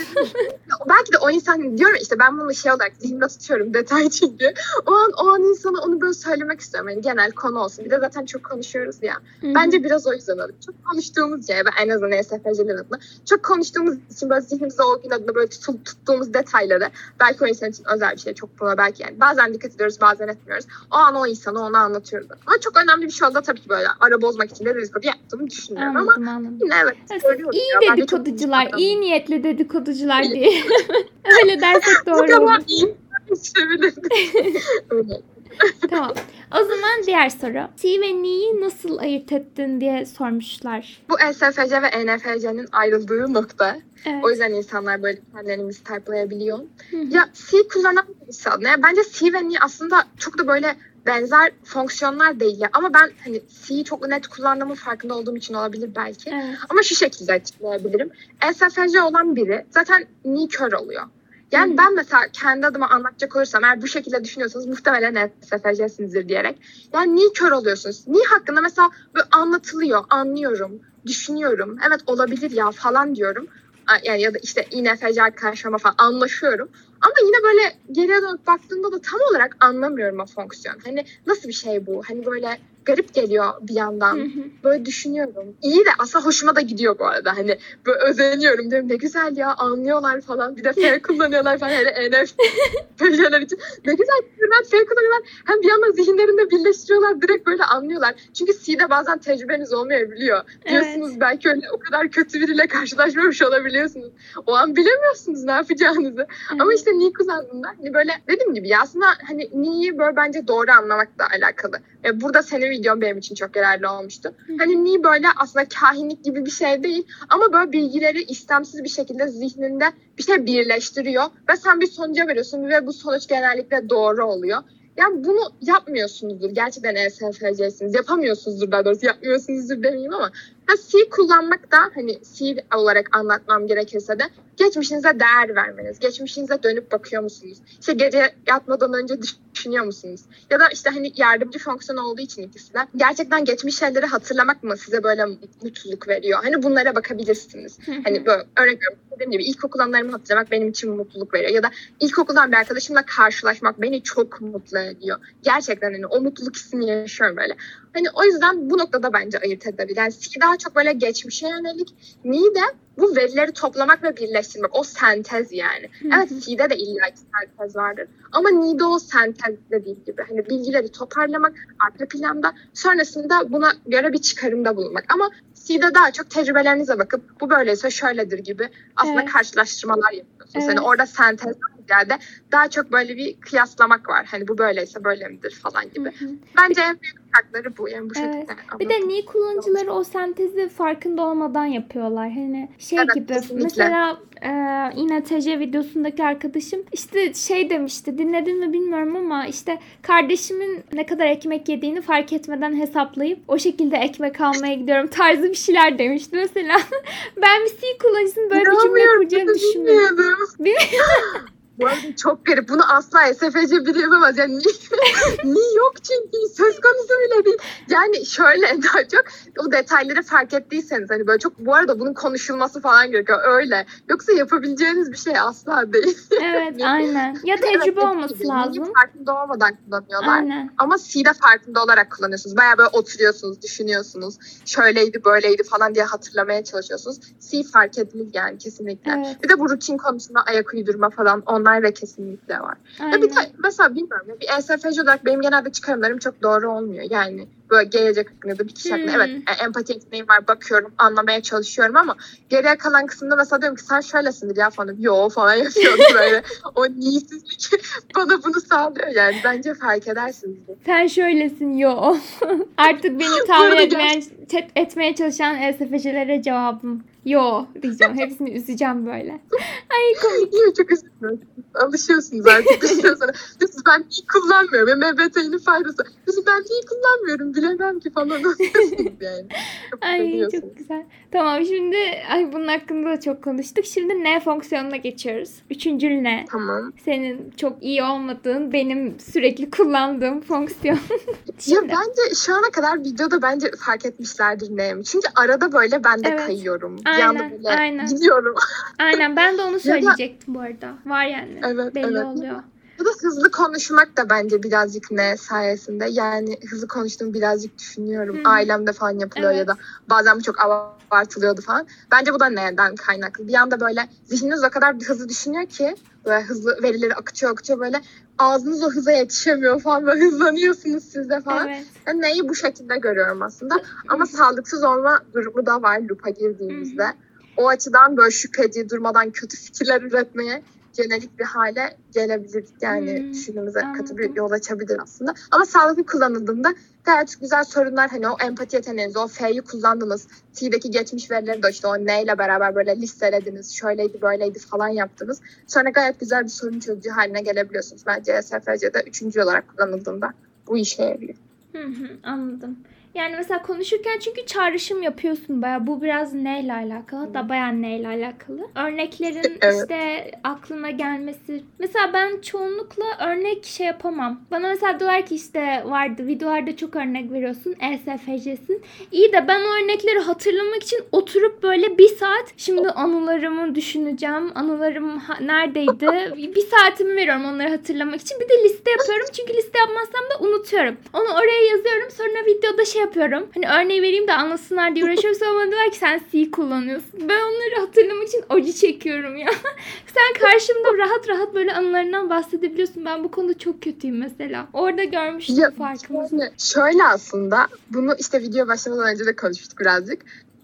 belki de o insan diyorum ya işte ben bunu şey olarak zihnimde tutuyorum detay çünkü. O an o an insana onu böyle söylemek istiyorum. Yani genel konu olsun. Bir de zaten çok konuşuyoruz ya. Hı hı. Bence biraz o yüzden öyle. Çok konuştuğumuz şey ben en azından ESFC'lerin adına. Çok konuştuğumuz için böyle zihnimizde o gün adına böyle tutul- tuttuğumuz detayları belki o insan için özel bir şey çok buna belki yani bazen dikkat ediyoruz bazen etmiyoruz. O an o insana onu anlatıyoruz. Ama çok önemli bir şey oldu tabii ki böyle ara bozmak için de dedikodu yaptığımı düşünüyorum ama Anladım anladım. yine evet. Söylüyorum iyi ya, dedikoducular, iyi niyetli dedikoducular diye. Öyle dersek Bu doğru kadar iyi. Öyle. Tamam. O zaman diğer soru. C ve N'yi nasıl ayırt ettin diye sormuşlar. Bu ESFC ve ENFC'nin ayrıldığı nokta. Evet. O yüzden insanlar böyle kendilerini mistype'layabiliyor. Ya C kullanan adına. Yani bence C ve N aslında çok da böyle benzer fonksiyonlar değil ya. Ama ben hani C'yi çok net kullandığımın farkında olduğum için olabilir belki. Evet. Ama şu şekilde açıklayabilirim. ESFC olan biri zaten Ni kör oluyor. Yani Hı. ben mesela kendi adıma anlatacak olursam eğer bu şekilde düşünüyorsanız muhtemelen ESFC'sinizdir diyerek. Yani Ni kör oluyorsunuz. Ni hakkında mesela böyle anlatılıyor, anlıyorum, düşünüyorum. Evet olabilir ya falan diyorum. Yani ya da işte INFC arkadaşlarıma falan anlaşıyorum. Ama yine böyle geriye dönüp baktığımda da tam olarak anlamıyorum o fonksiyon. Hani nasıl bir şey bu? Hani böyle garip geliyor bir yandan. Hı hı. Böyle düşünüyorum. İyi de aslında hoşuma da gidiyor bu arada. Hani böyle özeniyorum diyorum ne güzel ya anlıyorlar falan. Bir de F kullanıyorlar falan. Hani ENF böyle şeyler için. Ne güzel ben F kullanıyorlar. Hem bir yandan zihinlerinde birleştiriyorlar. Direkt böyle anlıyorlar. Çünkü C'de bazen tecrübeniz olmayabiliyor. Diyorsunuz belki öyle o kadar kötü biriyle karşılaşmamış olabiliyorsunuz. O an bilemiyorsunuz ne yapacağınızı. Ama işte Ni kullandığında hani böyle dediğim gibi ya aslında hani Ni'yi böyle bence doğru anlamakla alakalı. E, burada senin videon benim için çok yararlı olmuştu. Hani Ni böyle aslında kahinlik gibi bir şey değil ama böyle bilgileri istemsiz bir şekilde zihninde bir şey birleştiriyor ve sen bir sonuca veriyorsun ve bu sonuç genellikle doğru oluyor. Yani bunu yapmıyorsunuzdur. Gerçekten ESFC'siniz. Yapamıyorsunuzdur daha doğrusu. Yapmıyorsunuzdur demeyeyim ama ha, C kullanmak da hani C olarak anlatmam gerekirse de geçmişinize değer vermeniz. Geçmişinize dönüp bakıyor musunuz? İşte gece yatmadan önce düşünüyor musunuz? Ya da işte hani yardımcı fonksiyon olduğu için ikisi de gerçekten geçmiş şeyleri hatırlamak mı size böyle mutluluk veriyor? Hani bunlara bakabilirsiniz. hani böyle örnek veriyorum dediğim gibi ilkokul anılarımı hatırlamak benim için mutluluk veriyor. Ya da ilkokuldan bir arkadaşımla karşılaşmak beni çok mutlu ediyor. Gerçekten hani o mutluluk hissini yaşıyorum böyle. Hani o yüzden bu noktada bence ayırt edebilir. Yani daha çok böyle geçmişe yönelik. Ni de bu verileri toplamak ve birleştirmek. O sentez yani. Evet C'de de illa ki sentez vardır. Ama Ni'de o sentez dediğim gibi. Hani bilgileri toparlamak arka planda. Sonrasında buna göre bir çıkarımda bulunmak. Ama C'de daha çok tecrübelerinize bakıp bu böyleyse şöyledir gibi aslında evet. karşılaştırmalar yapıyorsunuz. Evet. Hani orada sentez ziyade daha çok böyle bir kıyaslamak var. Hani bu böyleyse böyle midir falan gibi. Hı hı. Bence en büyük farkları bu. Yani bu evet. şekilde Bir de niye kullanıcıları o sentezi farkında olmadan yapıyorlar. Hani şey evet, gibi kesinlikle. mesela e, yine TC videosundaki arkadaşım işte şey demişti dinledin mi bilmiyorum ama işte kardeşimin ne kadar ekmek yediğini fark etmeden hesaplayıp o şekilde ekmek almaya gidiyorum tarzı bir şeyler demişti. Mesela ben bir C kullanıcısının böyle bir cümle kuracağını düşünmüyorum. Bu arada çok garip. Bunu asla SFC biri yapamaz. Yani ni yok çünkü söz konusu bile değil. Yani şöyle daha çok o detayları fark ettiyseniz hani böyle çok bu arada bunun konuşulması falan gerekiyor. Öyle. Yoksa yapabileceğiniz bir şey asla değil. Evet aynen. Ya tecrübe evet, olması gibi. lazım. Ni'yi farkında olmadan kullanıyorlar. Aynen. Ama C'de farkında olarak kullanıyorsunuz. Baya böyle oturuyorsunuz, düşünüyorsunuz. Şöyleydi böyleydi falan diye hatırlamaya çalışıyorsunuz. C fark edilir yani kesinlikle. Evet. Bir de bu rutin konusunda ayak uydurma falan onlar da kesinlikle var. Aynen. Ya bir de mesela bilmiyorum bir ESFC olarak benim genelde çıkarımlarım çok doğru olmuyor. Yani böyle gelecek hakkında da bir kişi hakkında hmm. evet empati yeteneğim var bakıyorum anlamaya çalışıyorum ama geriye kalan kısımda mesela diyorum ki sen şöylesindir ya falan yo falan yapıyordum böyle o niyetsizlik bana bunu sağlıyor yani bence fark edersiniz. Sen şöylesin yo artık beni tahmin etmeye, etmeye çalışan ESFC'lere cevabım Yo diyeceğim. Hepsini üzeceğim böyle. Ay komik. Yo, çok üzülmüyorum. Alışıyorsunuz artık. Sonra. ben iyi kullanmıyorum. MBT'nin faydası. ben iyi kullanmıyorum. Bilemem ki falan. yani. Çok ay çok güzel. Tamam şimdi ay bunun hakkında da çok konuştuk. Şimdi ne fonksiyonuna geçiyoruz. Üçüncül ne? Tamam. Senin çok iyi olmadığın benim sürekli kullandığım fonksiyon. Ya bence şu ana kadar videoda bence fark etmişlerdir ne? Çünkü arada böyle ben de evet. kayıyorum. Aynen, böyle aynen. gidiyorum. aynen ben de onu söyleyecektim bu arada. Var yani. Evet, Belli evet. oluyor. Bu da hızlı konuşmak da bence birazcık ne sayesinde. Yani hızlı konuştuğumu birazcık düşünüyorum. Hı. Ailemde falan yapılıyor evet. ya da bazen bu çok abartılıyordu falan. Bence bu da neden kaynaklı. Bir anda böyle zihniniz o kadar hızlı düşünüyor ki böyle hızlı verileri akıtıyor akıtıyor böyle ağzınız o hıza yetişemiyor falan böyle hızlanıyorsunuz siz de falan. Evet. Yani neyi bu şekilde görüyorum aslında. Ama sağlıksız olma durumu da var lupa girdiğimizde. O açıdan böyle şüpheci durmadan kötü fikirler üretmeye yönelik bir hale gelebilir. Yani hmm, düşünümüze katı bir yol açabilir aslında. Ama sağlıklı kullanıldığında gayet güzel sorunlar hani o empati yeteneğinizi, o F'yi kullandınız. T'deki geçmiş verileri de işte o neyle beraber böyle listelediniz. Şöyleydi böyleydi falan yaptınız. Sonra gayet güzel bir sorun çözücü haline gelebiliyorsunuz. Bence SFC'de üçüncü olarak kullanıldığında bu işe yarıyor. Hı hı, anladım. Yani mesela konuşurken çünkü çağrışım yapıyorsun baya. Bu biraz neyle alakalı? Hatta baya neyle alakalı. Örneklerin Evet. işte aklına gelmesi. Mesela ben çoğunlukla örnek şey yapamam. Bana mesela diyorlar ki işte vardı videolarda çok örnek veriyorsun. ESFC'sin. İyi de ben o örnekleri hatırlamak için oturup böyle bir saat şimdi anılarımı düşüneceğim. Anılarım neredeydi? bir saatimi veriyorum onları hatırlamak için. Bir de liste yapıyorum. Çünkü liste yapmazsam da unutuyorum. Onu oraya yazıyorum. Sonra videoda şey yapıyorum. Hani örneği vereyim de anlasınlar diye uğraşıyorum. Sonra bana diyorlar ki sen C kullanıyorsun. Ben onları hatırlamak için acı çekiyorum ya. sen karşımda rahat rahat böyle anılarından bahsedebiliyorsun. Ben bu konuda çok kötüyüm mesela. Orada görmüştüm farkımızı. Şöyle, şöyle aslında bunu işte video başlamadan önce de konuştuk birazcık.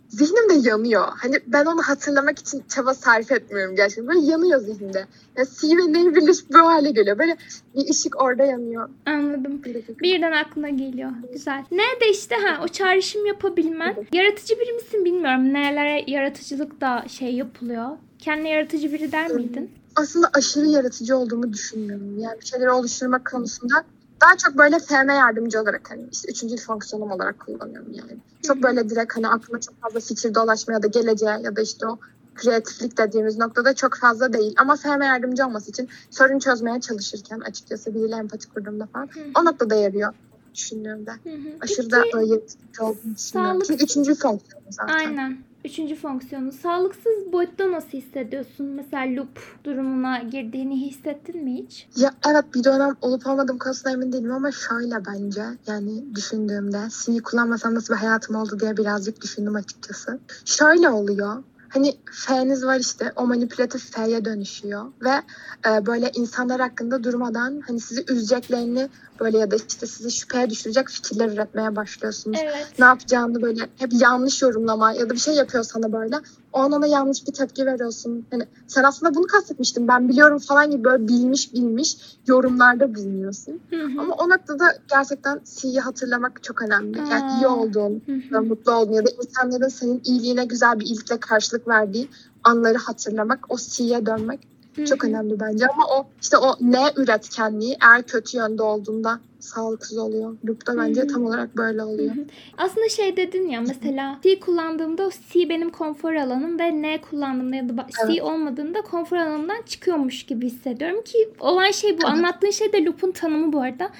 Zihnim de yanıyor. Hani ben onu hatırlamak için çaba sarf etmiyorum gerçekten. Böyle yanıyor zihnimde. Ya C ve N'yi birleşip bu hale geliyor. Böyle bir ışık orada yanıyor. Anladım. Birden aklına geliyor. Güzel. Ne de işte ha o çağrışım yapabilmen. Yaratıcı biri misin bilmiyorum. Nerelere yaratıcılık da şey yapılıyor. Kendine yaratıcı biri der miydin? Aslında aşırı yaratıcı olduğumu düşünmüyorum. Yani bir şeyleri oluşturmak konusunda daha çok böyle FM yardımcı olarak hani işte üçüncü fonksiyonum olarak kullanıyorum yani. Hı Çok hı. böyle direkt hani aklıma çok fazla fikir dolaşma ya da geleceğe ya da işte o kreatiflik dediğimiz noktada çok fazla değil. Ama FM yardımcı olması için sorun çözmeye çalışırken açıkçası biriyle empati kurduğumda falan Hı. o noktada yarıyor düşünüyorum da. Hı hı. Aşırı da Peki, böyle yaratıcı olduğunu düşünüyorum. sağlık- Ki üçüncü fonksiyonum zaten. Aynen. Üçüncü fonksiyonu. Sağlıksız boyutta nasıl hissediyorsun? Mesela loop durumuna girdiğini hissettin mi hiç? Ya evet bir dönem olup olmadığım konusunda emin değilim ama şöyle bence yani düşündüğümde C'yi kullanmasam nasıl bir hayatım oldu diye birazcık düşündüm açıkçası. Şöyle oluyor. Hani F'niz var işte o manipülatif F'ye dönüşüyor ve e, böyle insanlar hakkında durmadan hani sizi üzeceklerini böyle ya da işte sizi şüpheye düşürecek fikirler üretmeye başlıyorsunuz. Evet. Ne yapacağını böyle hep yanlış yorumlama ya da bir şey yapıyor sana böyle. An ona yanlış bir tepki veriyorsun. Hani sen aslında bunu kastetmiştin ben biliyorum falan gibi böyle bilmiş bilmiş yorumlarda bulunuyorsun. Hı hı. Ama o noktada gerçekten C'yi hatırlamak çok önemli. Yani iyi Aa. olduğun, Hı mutlu olduğun ya da insanların senin iyiliğine güzel bir iyilikle karşılık verdiği anları hatırlamak, o C'ye dönmek çok önemli bence. Ama o işte o ne üretkenliği eğer kötü yönde olduğunda sağlıksız oluyor. Loop'ta bence tam olarak böyle oluyor. Aslında şey dedin ya mesela C kullandığımda C benim konfor alanım ve N kullandığımda ya da C Evet. olmadığında konfor alanımdan çıkıyormuş gibi hissediyorum ki olan şey bu. Evet. Anlattığın şey de loop'un tanımı bu arada.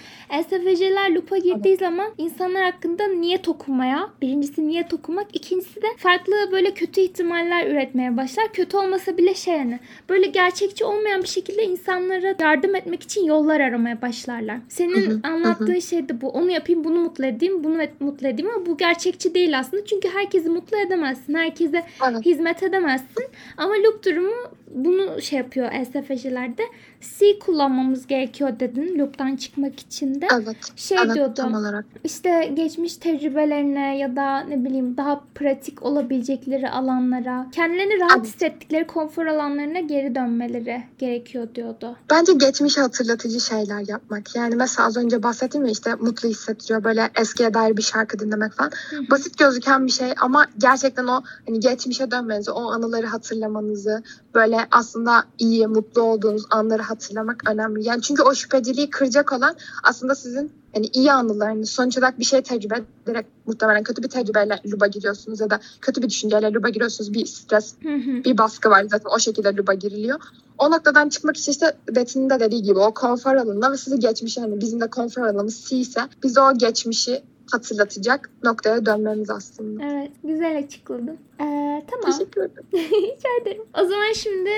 SFC'ler loop'a girdiği zaman insanlar hakkında niyet okumaya, birincisi niyet okumak, ikincisi de farklı böyle kötü ihtimaller üretmeye başlar. Kötü olmasa bile şey yani böyle gerçekçi olmayan bir şekilde insanlara yardım etmek için yollar aramaya başlarlar. Senin Anlattığın şey de bu. Onu yapayım, bunu mutlu edeyim, bunu mutlu edeyim ama bu gerçekçi değil aslında. Çünkü herkesi mutlu edemezsin. Herkese Evet. hizmet edemezsin. Ama loop durumu bunu şey yapıyor SFC'lerde. C kullanmamız gerekiyor dedin loop'tan çıkmak için de. Evet. Şey evet diyordum. tam olarak. İşte geçmiş tecrübelerine ya da ne bileyim daha pratik olabilecekleri alanlara, kendilerini rahat Evet. hissettikleri konfor alanlarına geri dönmeleri gerekiyor diyordu. Bence geçmişi hatırlatıcı şeyler yapmak. Yani mesela az önce bahsettim ya işte mutlu hissettiriyor. Böyle eskiye dair bir şarkı dinlemek falan. Basit gözüken bir şey ama gerçekten o hani geçmişe dönmenizi, o anıları hatırlamanızı, böyle aslında iyi, mutlu olduğunuz anları hatırlamak önemli. Yani çünkü o şüpheciliği kıracak olan aslında sizin hani iyi anılarınız. Sonuç olarak bir şey tecrübe ederek muhtemelen kötü bir tecrübeyle luba giriyorsunuz ya da kötü bir düşünceyle luba giriyorsunuz. Bir stres Hı hı. bir baskı var zaten o şekilde luba giriliyor. O noktadan çıkmak için işte Betty'nin de dediği gibi o konfor alanına ve sizi geçmişe hani bizim de konfor alanımız C ise bize o geçmişi hatırlatacak noktaya dönmemiz aslında. Evet, güzel açıkladın. Ee, tamam. Teşekkür ederim. Rica ederim. O zaman şimdi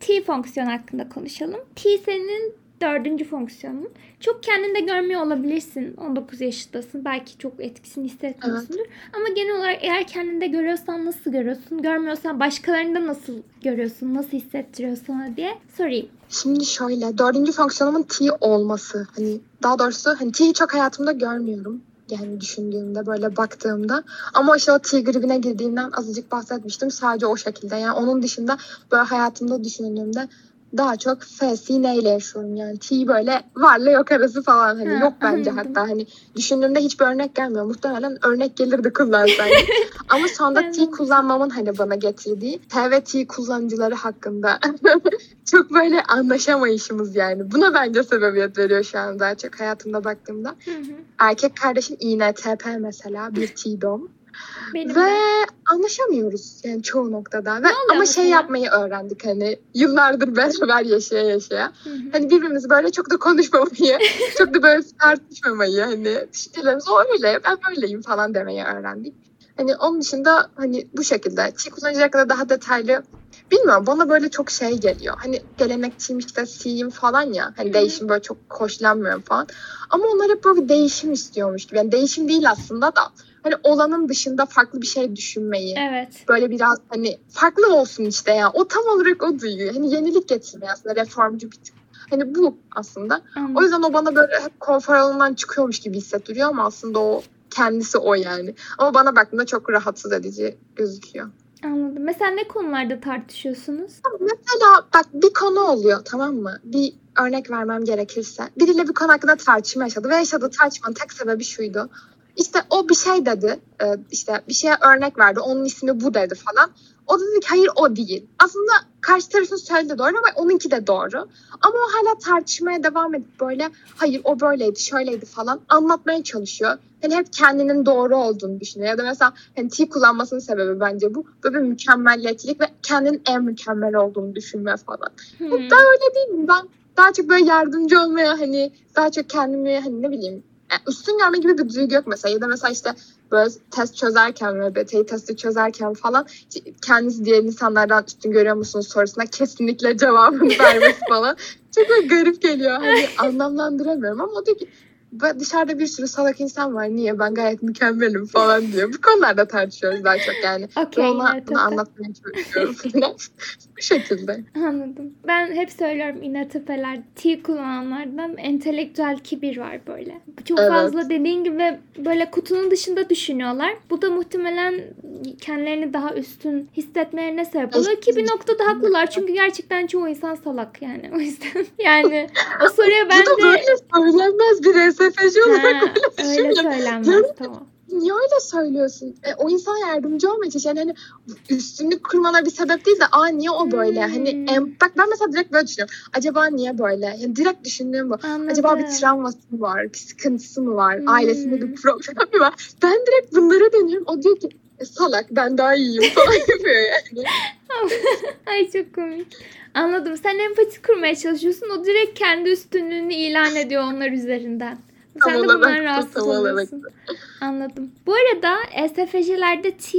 T fonksiyonu hakkında konuşalım. T senin dördüncü fonksiyonun. Çok kendinde görmüyor olabilirsin. 19 yaşındasın. Belki çok etkisini hissetmiyorsundur. Ama genel olarak eğer kendinde görüyorsan nasıl görüyorsun? Görmüyorsan başkalarında nasıl görüyorsun? Nasıl hissettiriyor sana diye sorayım. Şimdi şöyle dördüncü fonksiyonumun T olması. Hani daha doğrusu hani T'yi çok hayatımda görmüyorum. Yani düşündüğümde böyle baktığımda. Ama işte o T gribine girdiğimden azıcık bahsetmiştim. Sadece o şekilde. Yani onun dışında böyle hayatımda düşündüğümde daha çok F, C neyle yaşıyorum yani. T böyle varla yok arası falan hani Ha, yok bence anladım. hatta hani düşündüğümde hiçbir örnek gelmiyor. Muhtemelen örnek gelirdi kullansaydım. Ama sonra Ben T kullanmamın hani bana getirdiği T ve T kullanıcıları hakkında çok böyle anlaşamayışımız yani. Buna bence sebebiyet veriyor şu an daha çok hayatımda baktığımda. Hı hı. Erkek kardeşim INTP mesela bir T-dom. Benim Ve de. anlaşamıyoruz yani çoğu noktada. Ve ama şey mesela? yapmayı öğrendik hani yıllardır beraber yaşaya yaşaya. Hı hı. Hani birbirimizi böyle çok da konuşmamayı, çok da böyle tartışmamayı hani düşüncelerimiz o öyle ben böyleyim falan demeyi öğrendik. Hani onun dışında hani bu şekilde çiğ kullanıcı hakkında daha detaylı bilmiyorum bana böyle çok şey geliyor. Hani gelenekçiyim işte C'yim falan ya. Hani değişim böyle çok hoşlanmıyorum falan. Ama onlar hep böyle değişim istiyormuş gibi. Yani değişim değil aslında da hani olanın dışında farklı bir şey düşünmeyi Evet. böyle biraz hani farklı olsun işte ya. O tam olarak o duyuyor. Hani yenilik getirmeyi aslında reformcu bir tip. Hani bu aslında. O Anladım. yüzden o bana böyle hep konfor alanından çıkıyormuş gibi hissettiriyor ama aslında o kendisi o yani. Ama bana baktığında çok rahatsız edici gözüküyor. Anladım. Mesela ne konularda tartışıyorsunuz? Mesela bak bir konu oluyor tamam mı? Bir örnek vermem gerekirse. Biriyle bir konu hakkında tartışma yaşadı ve yaşadığı tartışmanın tek sebebi şuydu. İşte o bir şey dedi, e, işte bir şeye örnek verdi, onun ismi bu dedi falan. O da dedi ki hayır o değil. Aslında karşı tarafın söylediği doğru ama onunki de doğru. Ama o hala tartışmaya devam edip böyle hayır o böyleydi, şöyleydi falan anlatmaya çalışıyor. Hani hep kendinin doğru olduğunu düşünüyor. Ya da mesela hani T kullanmasının sebebi bence bu. Böyle bir mükemmelliyetçilik ve kendinin en mükemmel olduğunu düşünme falan. Hı. Ben öyle değilim. Ben daha çok böyle yardımcı olmaya hani daha çok kendimi hani ne bileyim yani üstün görme gibi bir duygu yok mesela. Ya da mesela işte böyle test çözerken MBTI testi çözerken falan kendinizi diğer insanlardan üstün görüyor musunuz sorusuna kesinlikle cevabını vermesi falan. Çok garip geliyor. Hani anlamlandıramıyorum ama o diyor ki "Ben- dışarıda bir sürü salak insan var. Niye? Ben gayet mükemmelim falan diyor. Bu konularda tartışıyoruz daha çok yani. Okey. Ben ona, bunu anlatmaya çalışıyorum falan. Bu şekilde. Anladım. Ben hep söylüyorum İNTP'ler T kullananlardan entelektüel kibir var böyle. Çok Evet. fazla dediğin gibi böyle kutunun dışında düşünüyorlar. Bu da muhtemelen kendilerini daha üstün hissetmelerine sebep oluyor ki bir noktada haklılar. Çünkü gerçekten çoğu insan salak yani. O yüzden yani o soruya ben Bu da de böyle söylenmez bir SFC olarak Ha, öyle öyle düşünüyorum. söylenmez tamam. Niye öyle söylüyorsun? E, o insan yardımcı olmaya çalışıyor. Yani hani üstünlük kurmana bir sebep değil de aa niye o böyle? Hmm. Hani em, bak ben mesela direkt böyle düşünüyorum. Acaba niye böyle? Yani direkt düşündüğüm bu. Anladım. Acaba bir travması mı var? Bir sıkıntısı mı var? Hmm. Ailesinde bir problem mi var? Ben direkt bunlara dönüyorum. O diyor ki "E, salak ben daha iyiyim falan yapıyor yani. Ay çok komik. Anladım. Sen empati kurmaya çalışıyorsun. O direkt kendi üstünlüğünü ilan ediyor onlar üzerinden. Sen de bundan bu, rahatsız olarak. Anladım. Bu arada SFC'lerde T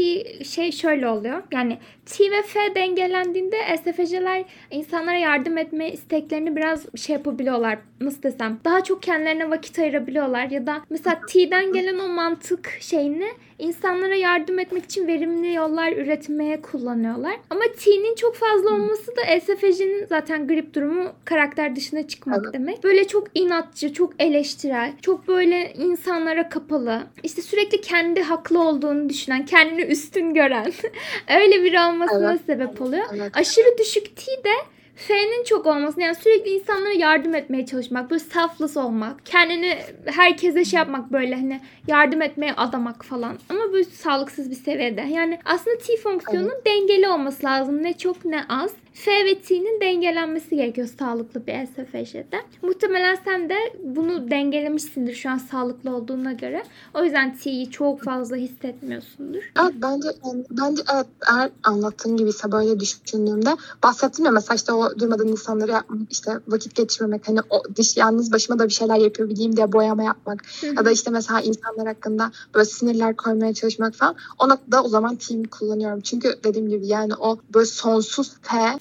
şey şöyle oluyor. Yani T ve F dengelendiğinde SFC'ler insanlara yardım etme isteklerini biraz şey yapabiliyorlar. Nasıl desem? Daha çok kendilerine vakit ayırabiliyorlar ya da mesela T'den gelen o mantık şeyini insanlara yardım etmek için verimli yollar üretmeye kullanıyorlar. Ama T'nin çok fazla olması da SFC'nin zaten grip durumu karakter dışına çıkmak Evet. demek. Böyle çok inatçı, çok eleştirel, çok böyle insanlara kapalı. İşte sürekli kendi haklı olduğunu düşünen, kendini üstün gören öyle biri olmasına Evet. sebep oluyor. Evet. Aşırı düşük T de F'nin çok olması yani sürekli insanlara yardım etmeye çalışmak, böyle selfless olmak, kendini herkese şey yapmak böyle hani yardım etmeye adamak falan. Ama böyle sağlıksız bir seviyede. Yani aslında T fonksiyonunun dengeli olması lazım. Ne çok ne az. F ve T'nin dengelenmesi gerekiyor sağlıklı bir SFJ'de. Muhtemelen sen de bunu dengelemişsindir şu an sağlıklı olduğuna göre. O yüzden T'yi çok fazla hissetmiyorsundur. Evet bence bence evet eğer anlattığım gibi ise böyle düşündüğümde bahsettim ya mesela işte o durmadan insanları yapmak işte vakit geçirmemek hani o dış yalnız başıma da bir şeyler yapıyor bileyim diye boyama yapmak ya da işte mesela insanlar hakkında böyle sinirler koymaya çalışmak falan o noktada o zaman team kullanıyorum. Çünkü dediğim gibi yani o böyle sonsuz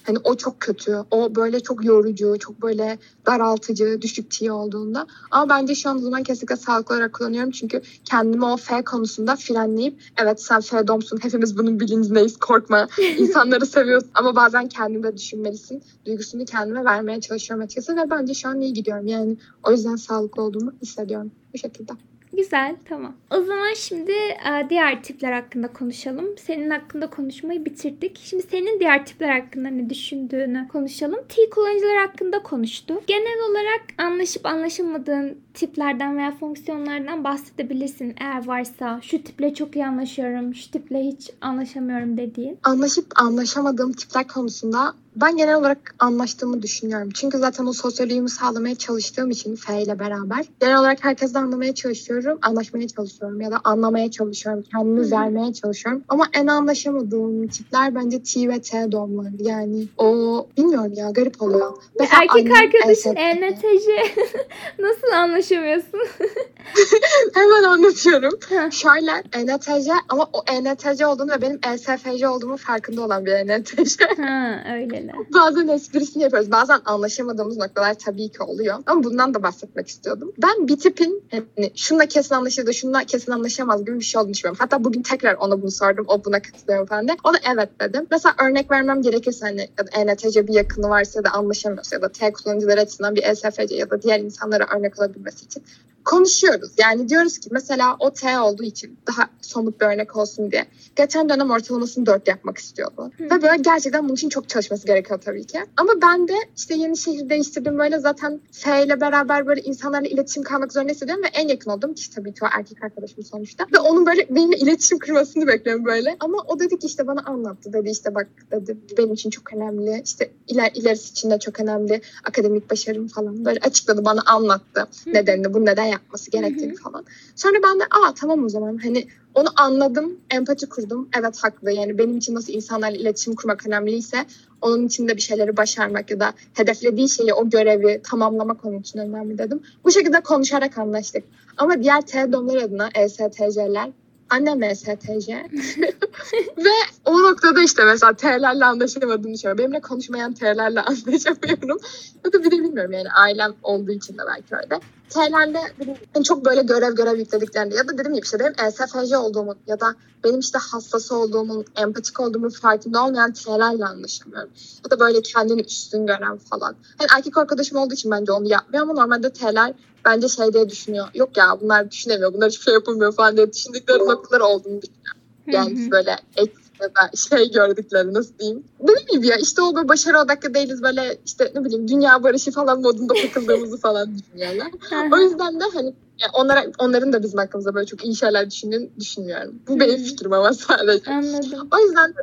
Hani o çok kötü. O böyle çok yorucu, çok böyle daraltıcı, düşük T olduğunda. Ama bence şu an zaman kesinlikle sağlıklı olarak kullanıyorum. Çünkü kendimi o F konusunda frenleyip evet sen F domsun hepimiz bunun bilincindeyiz korkma. İnsanları seviyorsun ama bazen kendini de düşünmelisin. Duygusunu kendime vermeye çalışıyorum açıkçası ve bence şu an iyi gidiyorum. Yani o yüzden sağlıklı olduğumu hissediyorum bu şekilde. Güzel tamam. O zaman şimdi e, diğer tipler hakkında konuşalım. Senin hakkında konuşmayı bitirdik. Şimdi senin diğer tipler hakkında ne düşündüğünü konuşalım. T kullanıcılar hakkında konuştu. Genel olarak anlaşıp anlaşılmadığın tiplerden veya fonksiyonlardan bahsedebilirsin eğer varsa. Şu tiple çok iyi anlaşıyorum, şu tiple hiç anlaşamıyorum dediğin. Anlaşıp anlaşamadığım tipler konusunda ben genel olarak anlaştığımı düşünüyorum. Çünkü zaten o sosyalliğimi sağlamaya çalıştığım için F ile beraber genel olarak herkesle anlamaya çalışıyorum, anlaşmaya çalışıyorum ya da anlamaya çalışıyorum, kendimi vermeye çalışıyorum. Ama en anlaşamadığım tipler bence T ve T doğumları. Yani o bilmiyorum ya garip oluyor. Mesela Erkek arkadaşın ENTJ nasıl anlaşamıyorsun? Hemen anlatıyorum. Şöyle ENTJ ama o ENTJ olduğunu ve benim ESFJ olduğumu farkında olan bir ENTJ. ha öyle. Bazen esprisini yapıyoruz. Bazen anlaşamadığımız noktalar tabii ki oluyor. Ama bundan da bahsetmek istiyordum. Ben bir tipin hani şununla kesin anlaşıldı, şununla kesin anlaşamaz gibi bir şey olduğunu düşünüyorum. Hatta bugün tekrar ona bunu sordum. O buna katılıyor falan de. Ona evet dedim. Mesela örnek vermem gerekirse hani ya da ENTC bir yakını varsa ya da anlaşamıyorsa ya da T kullanıcıları açısından bir ESFC ya da diğer insanlara örnek olabilmesi için konuşuyoruz. Yani diyoruz ki mesela o T olduğu için daha somut bir örnek olsun diye. Geçen dönem ortalamasını 4 yapmak istiyordu. Hı. Ve böyle gerçekten bunun için çok çalışması gerekiyor tabii ki. Ama ben de işte yeni şehir değiştirdim böyle zaten F ile beraber böyle insanlarla iletişim kalmak zorunda hissediyorum ve en yakın olduğum kişi tabii ki o erkek arkadaşım sonuçta. Ve onun böyle benimle iletişim kurmasını bekliyorum böyle. Ama o dedi ki işte bana anlattı dedi işte bak dedi benim için çok önemli. İşte iler, ilerisi için de çok önemli. Akademik başarım falan böyle açıkladı bana anlattı. Hı. Nedenini bu neden yapması gerektiğini Hı-hı. falan. Sonra ben de aa tamam o zaman hani onu anladım, empati kurdum. Evet haklı yani benim için nasıl insanlarla iletişim kurmak önemliyse onun için de bir şeyleri başarmak ya da hedeflediği şeyi, o görevi tamamlamak onun için önemli dedim. Bu şekilde konuşarak anlaştık. Ama diğer T domlar adına ESTC'ler annem ESTC. Ve o noktada işte mesela T'lerle anlaşamadığını düşünüyorum. Benimle konuşmayan T'lerle anlaşamıyorum. Ya da bir de bilmiyorum yani ailem olduğu için de belki öyle. T'lerle yani çok böyle görev görev yüklediklerinde ya da dediğim gibi işte benim ESFJ olduğumu ya da benim işte hassas olduğumun, empatik olduğumun farkında olmayan T'lerle anlaşamıyorum. Ya da böyle kendini üstün gören falan. Yani erkek arkadaşım olduğu için bence onu yapmıyor ama normalde T'ler bence şey diye düşünüyor. Yok ya bunlar düşünemiyor, bunlar hiçbir şey yapamıyor falan diye düşündükleri noktalar olduğunu düşünüyorum. Yani böyle ya da şey gördükleri nasıl diyeyim. Dediğim gibi ya işte o böyle başarı odaklı değiliz böyle işte ne bileyim dünya barışı falan modunda takıldığımızı falan düşünüyorlar. o yüzden de hani yani onlara, onların da bizim hakkımızda böyle çok iyi şeyler düşündüğünü düşünmüyorum. Bu benim fikrim ama sadece. Anladım. O yüzden de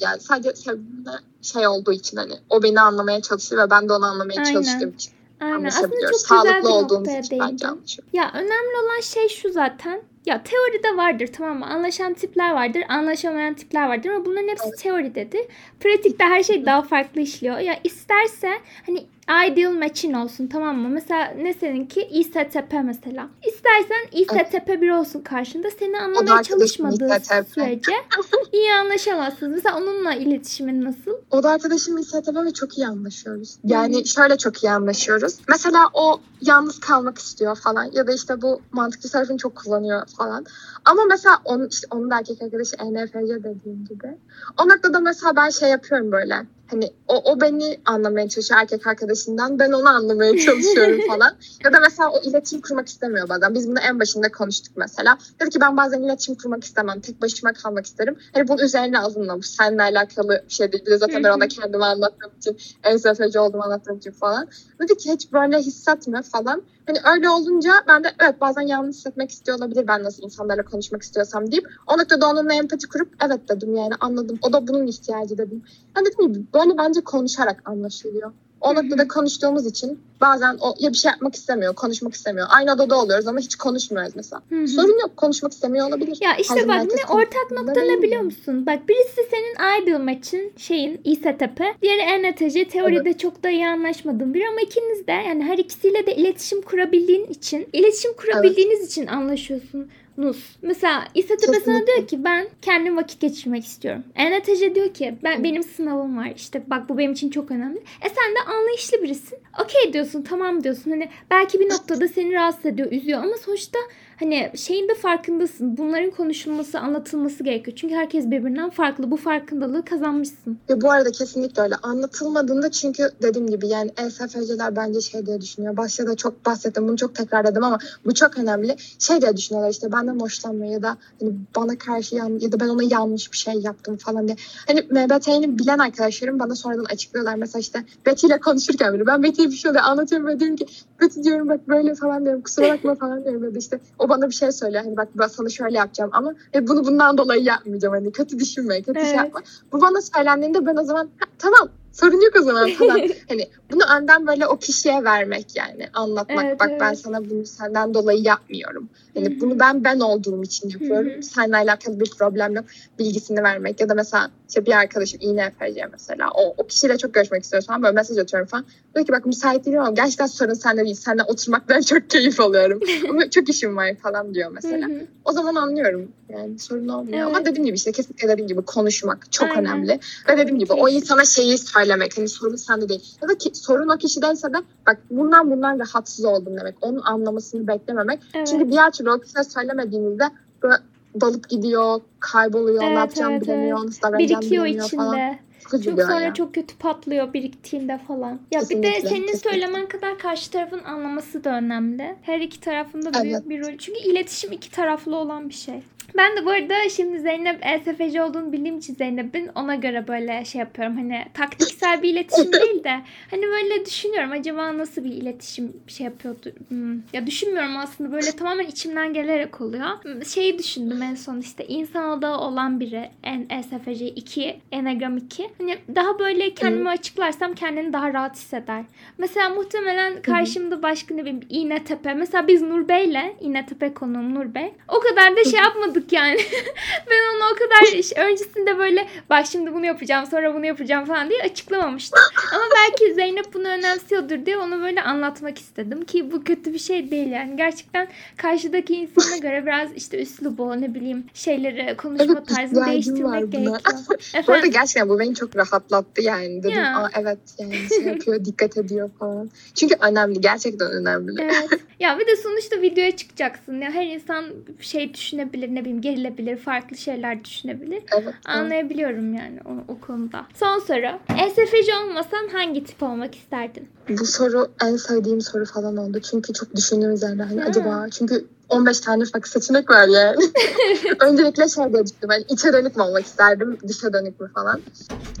yani sadece sevdiğimde şey olduğu için hani o beni anlamaya çalışıyor ve ben de onu anlamaya Aynen. çalıştığım için. Aynen. Aslında çok güzel Sağlıklı bir için bence Ya önemli olan şey şu zaten ya teoride vardır tamam mı? Anlaşan tipler vardır, anlaşamayan tipler vardır ama bunların hepsi teoridedir. Pratikte her şey daha farklı işliyor. Ya isterse hani ideal match'in olsun tamam mı? Mesela ne seninki İSTP mesela. İstersen İSTP bir olsun karşında seni anlamaya çalışmadığı sürece iyi anlaşamazsınız. Mesela onunla iletişimin nasıl? O da arkadaşım İSTP ve çok iyi anlaşıyoruz. Yani hmm. şöyle çok iyi anlaşıyoruz. Mesela o yalnız kalmak istiyor falan ya da işte bu mantıklı tarafını çok kullanıyor falan. Ama mesela onun, işte onun da erkek arkadaşı ENFC dediğim gibi. O noktada mesela ben şey yapıyorum böyle hani o, o beni anlamaya çalışıyor erkek arkadaşından. Ben onu anlamaya çalışıyorum falan. ya da mesela o iletişim kurmak istemiyor bazen. Biz bunu en başında konuştuk mesela. Dedi ki ben bazen iletişim kurmak istemem. Tek başıma kalmak isterim. Hani bunun üzerine azınlamış. Seninle alakalı bir şey değil. Bir de zaten ben ona kendime anlattığım için en sefeci olduğumu anlattığım için falan. Dedi ki hiç böyle hissetme falan. Hani öyle olunca ben de evet bazen yalnız hissetmek istiyor olabilir ben nasıl insanlarla konuşmak istiyorsam deyip o noktada onunla empati kurup evet dedim yani anladım. O da bunun ihtiyacı dedim. Ben dedim gibi böyle bence konuşarak anlaşılıyor. O noktada konuştuğumuz için bazen o ya bir şey yapmak istemiyor, konuşmak istemiyor. Aynı odada oluyoruz ama hiç konuşmuyoruz mesela. Hı hı. Sorun yok, konuşmak istemiyor olabilir. Ya işte Her bak ne ortak nokta ne biliyor musun? Bak birisi senin ideal match'in şeyin İSTP, diğeri ENTC teoride evet. çok da iyi anlaşmadığın biri ama ikiniz de yani her ikisiyle de iletişim kurabildiğin için, iletişim kurabildiğiniz evet. için anlaşıyorsun. Nus. Mesela İSTB sana diyor ki ben kendim vakit geçirmek istiyorum. ENTC diyor ki ben benim sınavım var. İşte bak bu benim için çok önemli. E sen de anlayışlı birisin. Okey diyorsun tamam diyorsun. Hani belki bir noktada seni rahatsız ediyor, üzüyor ama sonuçta hani şeyin de farkındasın. Bunların konuşulması, anlatılması gerekiyor. Çünkü herkes birbirinden farklı. Bu farkındalığı kazanmışsın. Ve bu arada kesinlikle öyle. Anlatılmadığında çünkü dediğim gibi yani ESFC'ler bence şey diye düşünüyor. Başta da çok bahsettim. Bunu çok tekrarladım ama bu çok önemli. Şey diye düşünüyorlar işte benden hoşlanmıyor ya da hani bana karşı yan, ya da ben ona yanlış bir şey yaptım falan diye. Hani MBT'ni bilen arkadaşlarım bana sonradan açıklıyorlar. Mesela işte Betty ile konuşurken bile ben Betty'ye bir şey anlatıyorum ve diyorum ki Betty diyorum bak böyle falan diyorum kusura bakma falan diyorum. Ya da işte o bana bir şey söylüyor. Hani bak ben sana şöyle yapacağım ama e, bunu bundan dolayı yapmayacağım. Hani kötü düşünme, kötü şey Evet. şey yapma. Bu bana söylendiğinde ben o zaman "Ha, tamam sorun yok o zaman falan. hani bunu önden böyle o kişiye vermek yani anlatmak. Evet, bak ben evet. sana bunu senden dolayı yapmıyorum. Hani bunu ben ben olduğum için yapıyorum. Hı hı. Seninle alakalı bir problem yok. Bilgisini vermek ya da mesela işte bir arkadaşım INFC mesela o, o kişiyle çok görüşmek istiyor falan böyle mesaj atıyorum falan. Diyor ki bak müsait değilim ama gerçekten sorun sende değil. Seninle oturmaktan çok keyif alıyorum. ama çok işim var falan diyor mesela. O zaman anlıyorum. Yani sorun olmuyor. Evet. Ama dediğim gibi işte kesinlikle dediğim gibi konuşmak çok Aynen. önemli. Ve dediğim gibi o insana şeyi söylemek. Hani sorun sende değil. Ya da ki, sorun o kişideyse de bak bundan bundan rahatsız oldum demek. Onun anlamasını beklememek. Evet. Çünkü diğer türlü o kişiye söylemediğinizde böyle dalıp gidiyor, kayboluyor, Evet, ne yapacağını evet, bilemiyor, nasıl davranacağını birikiyor bilemiyor içinde. falan. Çok sonra ya. çok kötü patlıyor biriktiğinde falan. Ya bir de Kesinlikle, senin kesinlikle. söylemen kadar karşı tarafın anlaması da önemli. Her iki tarafında büyük Evet. bir rol. Çünkü iletişim iki taraflı olan bir şey. Ben de bu arada şimdi Zeynep ESFC olduğunu bildiğim için Zeynep'in ona göre böyle şey yapıyorum. Hani taktiksel bir iletişim değil de hani böyle düşünüyorum acaba nasıl bir iletişim şey yapıyordu. Hmm, Ya düşünmüyorum aslında böyle tamamen içimden gelerek oluyor. Hmm, Şeyi düşündüm en son işte insan odağı olan biri en ESFC 2, Enneagram 2. Hani daha böyle kendimi açıklarsam kendini daha rahat hisseder. Mesela muhtemelen karşımda başka ne bileyim İğnetepe. Mesela biz Nur Bey'le İğnetepe konuğum Nur Bey. O kadar da şey yapmadık yani. ben onu o kadar iş- öncesinde böyle bak şimdi bunu yapacağım sonra bunu yapacağım falan diye açıklamamıştım. Ama belki Zeynep bunu önemsiyordur diye onu böyle anlatmak istedim ki bu kötü bir şey değil yani. Gerçekten karşıdaki insana göre biraz işte üslubu ne bileyim şeyleri konuşma Evet, tarzını değiştirmek gerekiyor. Bu arada Efendim? gerçekten bu beni çok rahatlattı yani. Dedim Ya. aa evet yani şey yapıyor, dikkat ediyor falan. Çünkü önemli, gerçekten önemli. Evet. Ya bir de sonuçta videoya çıkacaksın. Ya her insan şey düşünebilir, ne bileyim gerilebilir, farklı şeyler düşünebilir. Evet. evet. Anlayabiliyorum yani o, o konuda. Son soru. ESFC olmasan hangi tip olmak isterdin? Bu soru en sevdiğim soru falan oldu. Çünkü çok düşündüğüm üzerine hani Ha. acaba çünkü 15 tane farklı seçenek var yani. Öncelikle şey diye düşündüm. Hani içe dönük mü olmak isterdim, dışa dönük mü falan.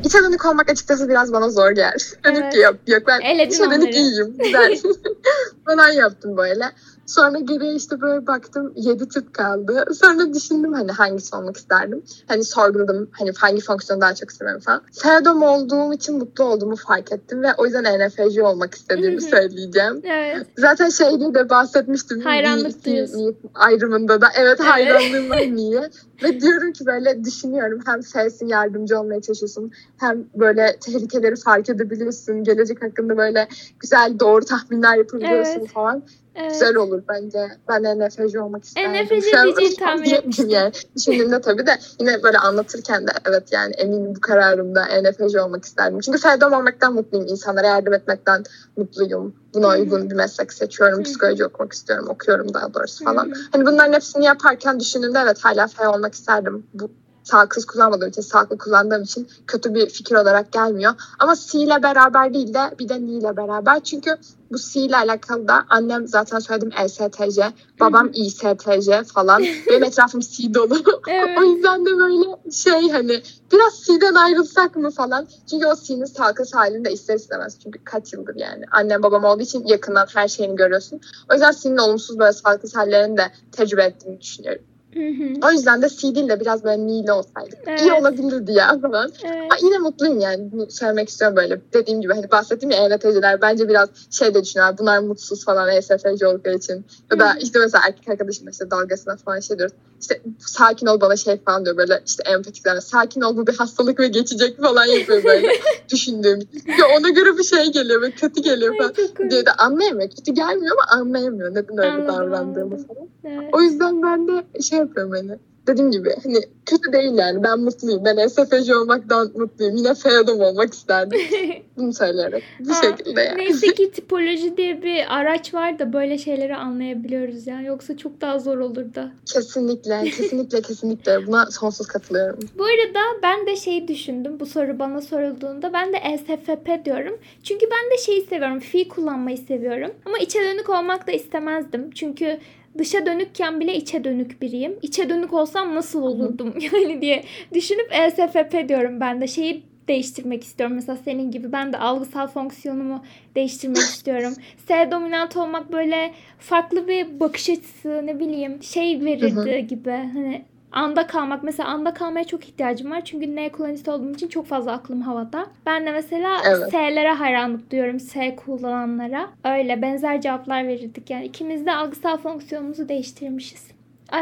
İçe dönük olmak açıkçası biraz bana zor gelir. Dedim Evet. ki yok, yok ben dışa dönük onları. iyiyim, güzel. falan yaptım böyle. Sonra geriye işte böyle baktım 7 tip kaldı. Sonra düşündüm hani hangisi olmak isterdim. Hani sorguladım hani hangi fonksiyonu daha çok seviyorum falan. Fedom olduğum için mutlu olduğumu fark ettim ve o yüzden ENFJ olmak istediğimi Hı hı. söyleyeceğim. Evet. Zaten şeyde de bahsetmiştim. Hayranlık duyuyorsun. ayrımında da. Evet Evet. hayranlığım var niye? Ve diyorum ki böyle düşünüyorum. Hem F'sin yardımcı olmaya çalışıyorsun. Hem böyle tehlikeleri fark edebiliyorsun. Gelecek hakkında böyle güzel doğru tahminler yapabiliyorsun Evet. falan. Evet. Güzel olur bence. Ben ENFJ olmak isterdim. An diyeceğini tahmin etmiştim. Yani. Düşündüğümde tabii de yine böyle anlatırken de evet yani eminim bu kararımda ENFJ olmak isterdim. Çünkü Fedom olmaktan mutluyum. İnsanlara yardım etmekten mutluyum. Buna uygun bir meslek seçiyorum. Psikoloji okumak istiyorum. Okuyorum daha doğrusu falan. Hani bunların hepsini yaparken düşündüğümde evet hala F olmak isterdim. Bu sağlıksız kullanmadığım için, sağlıklı kullandığım için kötü bir fikir olarak gelmiyor. Ama C ile beraber değil de bir de N ile beraber. Çünkü bu C ile alakalı da annem zaten söyledim ESTJ, babam İSTJ falan. Benim etrafım C dolu. Evet. o yüzden de böyle şey hani biraz C'den ayrılsak mı falan. Çünkü o C'nin sağlıksız halini de ister istemez. Çünkü kaç yıldır yani. Annem babam olduğu için yakından her şeyini görüyorsun. O yüzden C'nin olumsuz böyle sağlıksız hallerini de tecrübe ettiğimi düşünüyorum. Hı hı. O yüzden de C değil de biraz böyle N'li olsaydık. Evet. iyi olabilirdi ya falan. Evet. Ama yine mutluyum yani. Bunu söylemek istiyorum böyle. Dediğim gibi hani bahsettiğim ya ENFJ'ler bence biraz şey de düşünüyorlar. Bunlar mutsuz falan ESFJ oldukları için. Ya da işte mesela erkek arkadaşımla işte dalgasına falan şey diyoruz. İşte sakin ol bana şey falan diyor böyle işte empatiklerle sakin ol bu bir hastalık ve geçecek falan yapıyor böyle düşündüğüm. Ya ona göre bir şey geliyor ve kötü geliyor falan. diyor da anlayamıyor. Kötü gelmiyor ama anlayamıyor neden öyle Anladım, davrandığımı falan. Evet. O yüzden ben de şey yapıyorum hani dediğim gibi hani kötü değil yani ben mutluyum. Ben SFC olmaktan mutluyum. Yine Feodum olmak isterdim. Bunu söyleyerek. Bu şekilde yani. Neyse ki tipoloji diye bir araç var da böyle şeyleri anlayabiliyoruz ya. Yoksa çok daha zor olurdu. Kesinlikle, kesinlikle, kesinlikle. Buna sonsuz katılıyorum. Bu arada ben de şey düşündüm bu soru bana sorulduğunda. Ben de ESFP diyorum. Çünkü ben de şeyi seviyorum. Fi kullanmayı seviyorum. Ama içe dönük olmak da istemezdim. Çünkü dışa dönükken bile içe dönük biriyim. İçe dönük olsam nasıl olurdum yani diye düşünüp ESFP diyorum ben de. Şeyi değiştirmek istiyorum. Mesela senin gibi ben de algısal fonksiyonumu değiştirmek istiyorum. S dominant olmak böyle farklı bir bakış açısı ne bileyim şey verirdi gibi. Hani anda kalmak. Mesela anda kalmaya çok ihtiyacım var. Çünkü N kullanıcısı olduğum için çok fazla aklım havada. Ben de mesela Evet. S'lere hayranlık duyuyorum. S kullananlara. Öyle benzer cevaplar verirdik. Yani ikimiz de algısal fonksiyonumuzu değiştirmişiz.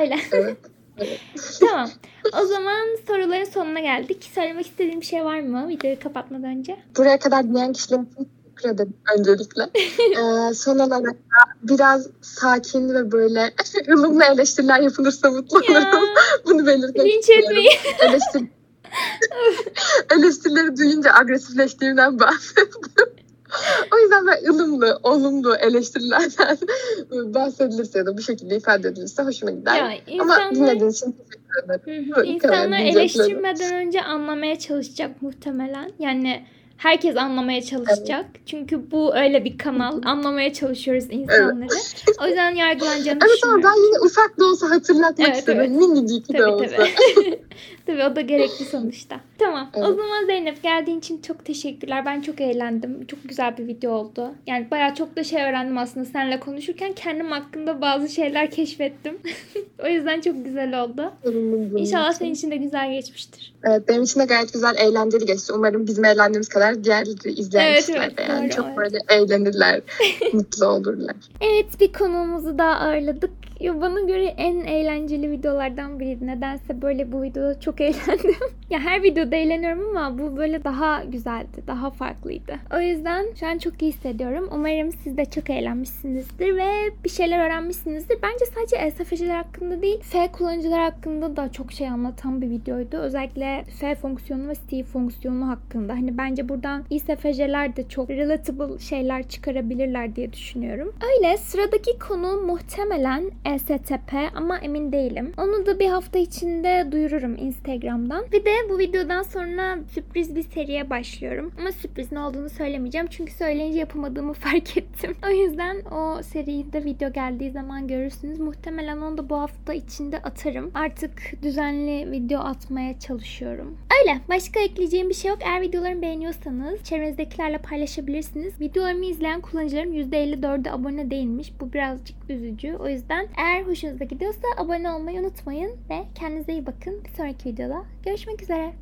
Öyle. Evet. tamam. O zaman soruların sonuna geldik. Söylemek istediğim bir şey var mı videoyu kapatmadan önce? Buraya kadar dinleyen kişilere çok teşekkür ederim öncelikle. ee, son olarak da biraz sakin ve böyle ılımlı eleştiriler yapılırsa mutlu olurum. Bunu belirtmek linç etmeyin. Eleştir... Eleştirileri duyunca agresifleştiğimden bahsettim. o yüzden ben ılımlı, olumlu eleştirilerden bahsedilirse ya da bu şekilde ifade edilirse hoşuma gider. Ya, Ama insanlar, dinlediğiniz için teşekkür ederim. Hı hı. İnsanlar eleştirmeden önce anlamaya çalışacak muhtemelen. Yani herkes anlamaya çalışacak. Çünkü bu öyle bir kanal. Anlamaya çalışıyoruz insanları. O yüzden yargılanacağını Evet ama düşünmüyorum. ben yine ufak da olsa hatırlatmak Evet, istedim. evet. Minicik de Tabii olsa. tabii. o da gerekli sonuçta. Tamam. O Evet. zaman Zeynep geldiğin için çok teşekkürler. Ben çok eğlendim. Çok güzel bir video oldu. Yani bayağı çok da şey öğrendim aslında seninle konuşurken. Kendim hakkında bazı şeyler keşfettim. o yüzden çok güzel oldu. İnşallah senin için de güzel geçmiştir. Evet, benim için de gayet güzel, eğlenceli geçti. Umarım bizim eğlendiğimiz kadar diğerleri izleyen Evet, kişiler evet, de yani doğru, çok evet. böyle eğlenirler, mutlu olurlar. Evet bir konuğumuzu daha ağırladık. Ya bana göre en eğlenceli videolardan biriydi. Nedense böyle bu videoda çok eğlendim. ya her videoda eğleniyorum ama bu böyle daha güzeldi. Daha farklıydı. O yüzden şu an çok iyi hissediyorum. Umarım siz de çok eğlenmişsinizdir ve bir şeyler öğrenmişsinizdir. Bence sadece ESFC'ler hakkında değil, F kullanıcılar hakkında da çok şey anlatan bir videoydu. Özellikle F fonksiyonu ve Steve fonksiyonu hakkında. Hani bence buradan İSFC'ler de çok relatable şeyler çıkarabilirler diye düşünüyorum. Öyle sıradaki konu muhtemelen ESTP ama emin değilim. Onu da bir hafta içinde duyururum Instagram'dan. Bir de bu videodan sonra sürpriz bir seriye başlıyorum. Ama sürpriz ne olduğunu söylemeyeceğim. Çünkü söyleyince yapamadığımı fark ettim. O yüzden o seride video geldiği zaman görürsünüz. Muhtemelen onu da bu hafta içinde atarım. Artık düzenli video atmaya çalışıyorum. Öyle. Başka ekleyeceğim bir şey yok. Eğer videolarımı beğeniyorsanız çevrenizdekilerle paylaşabilirsiniz. Videolarımı izleyen kullanıcıların %54'ü abone değilmiş. Bu birazcık üzücü. O yüzden eğer hoşunuza gidiyorsa abone olmayı unutmayın ve kendinize iyi bakın. Bir sonraki videoda görüşmek üzere.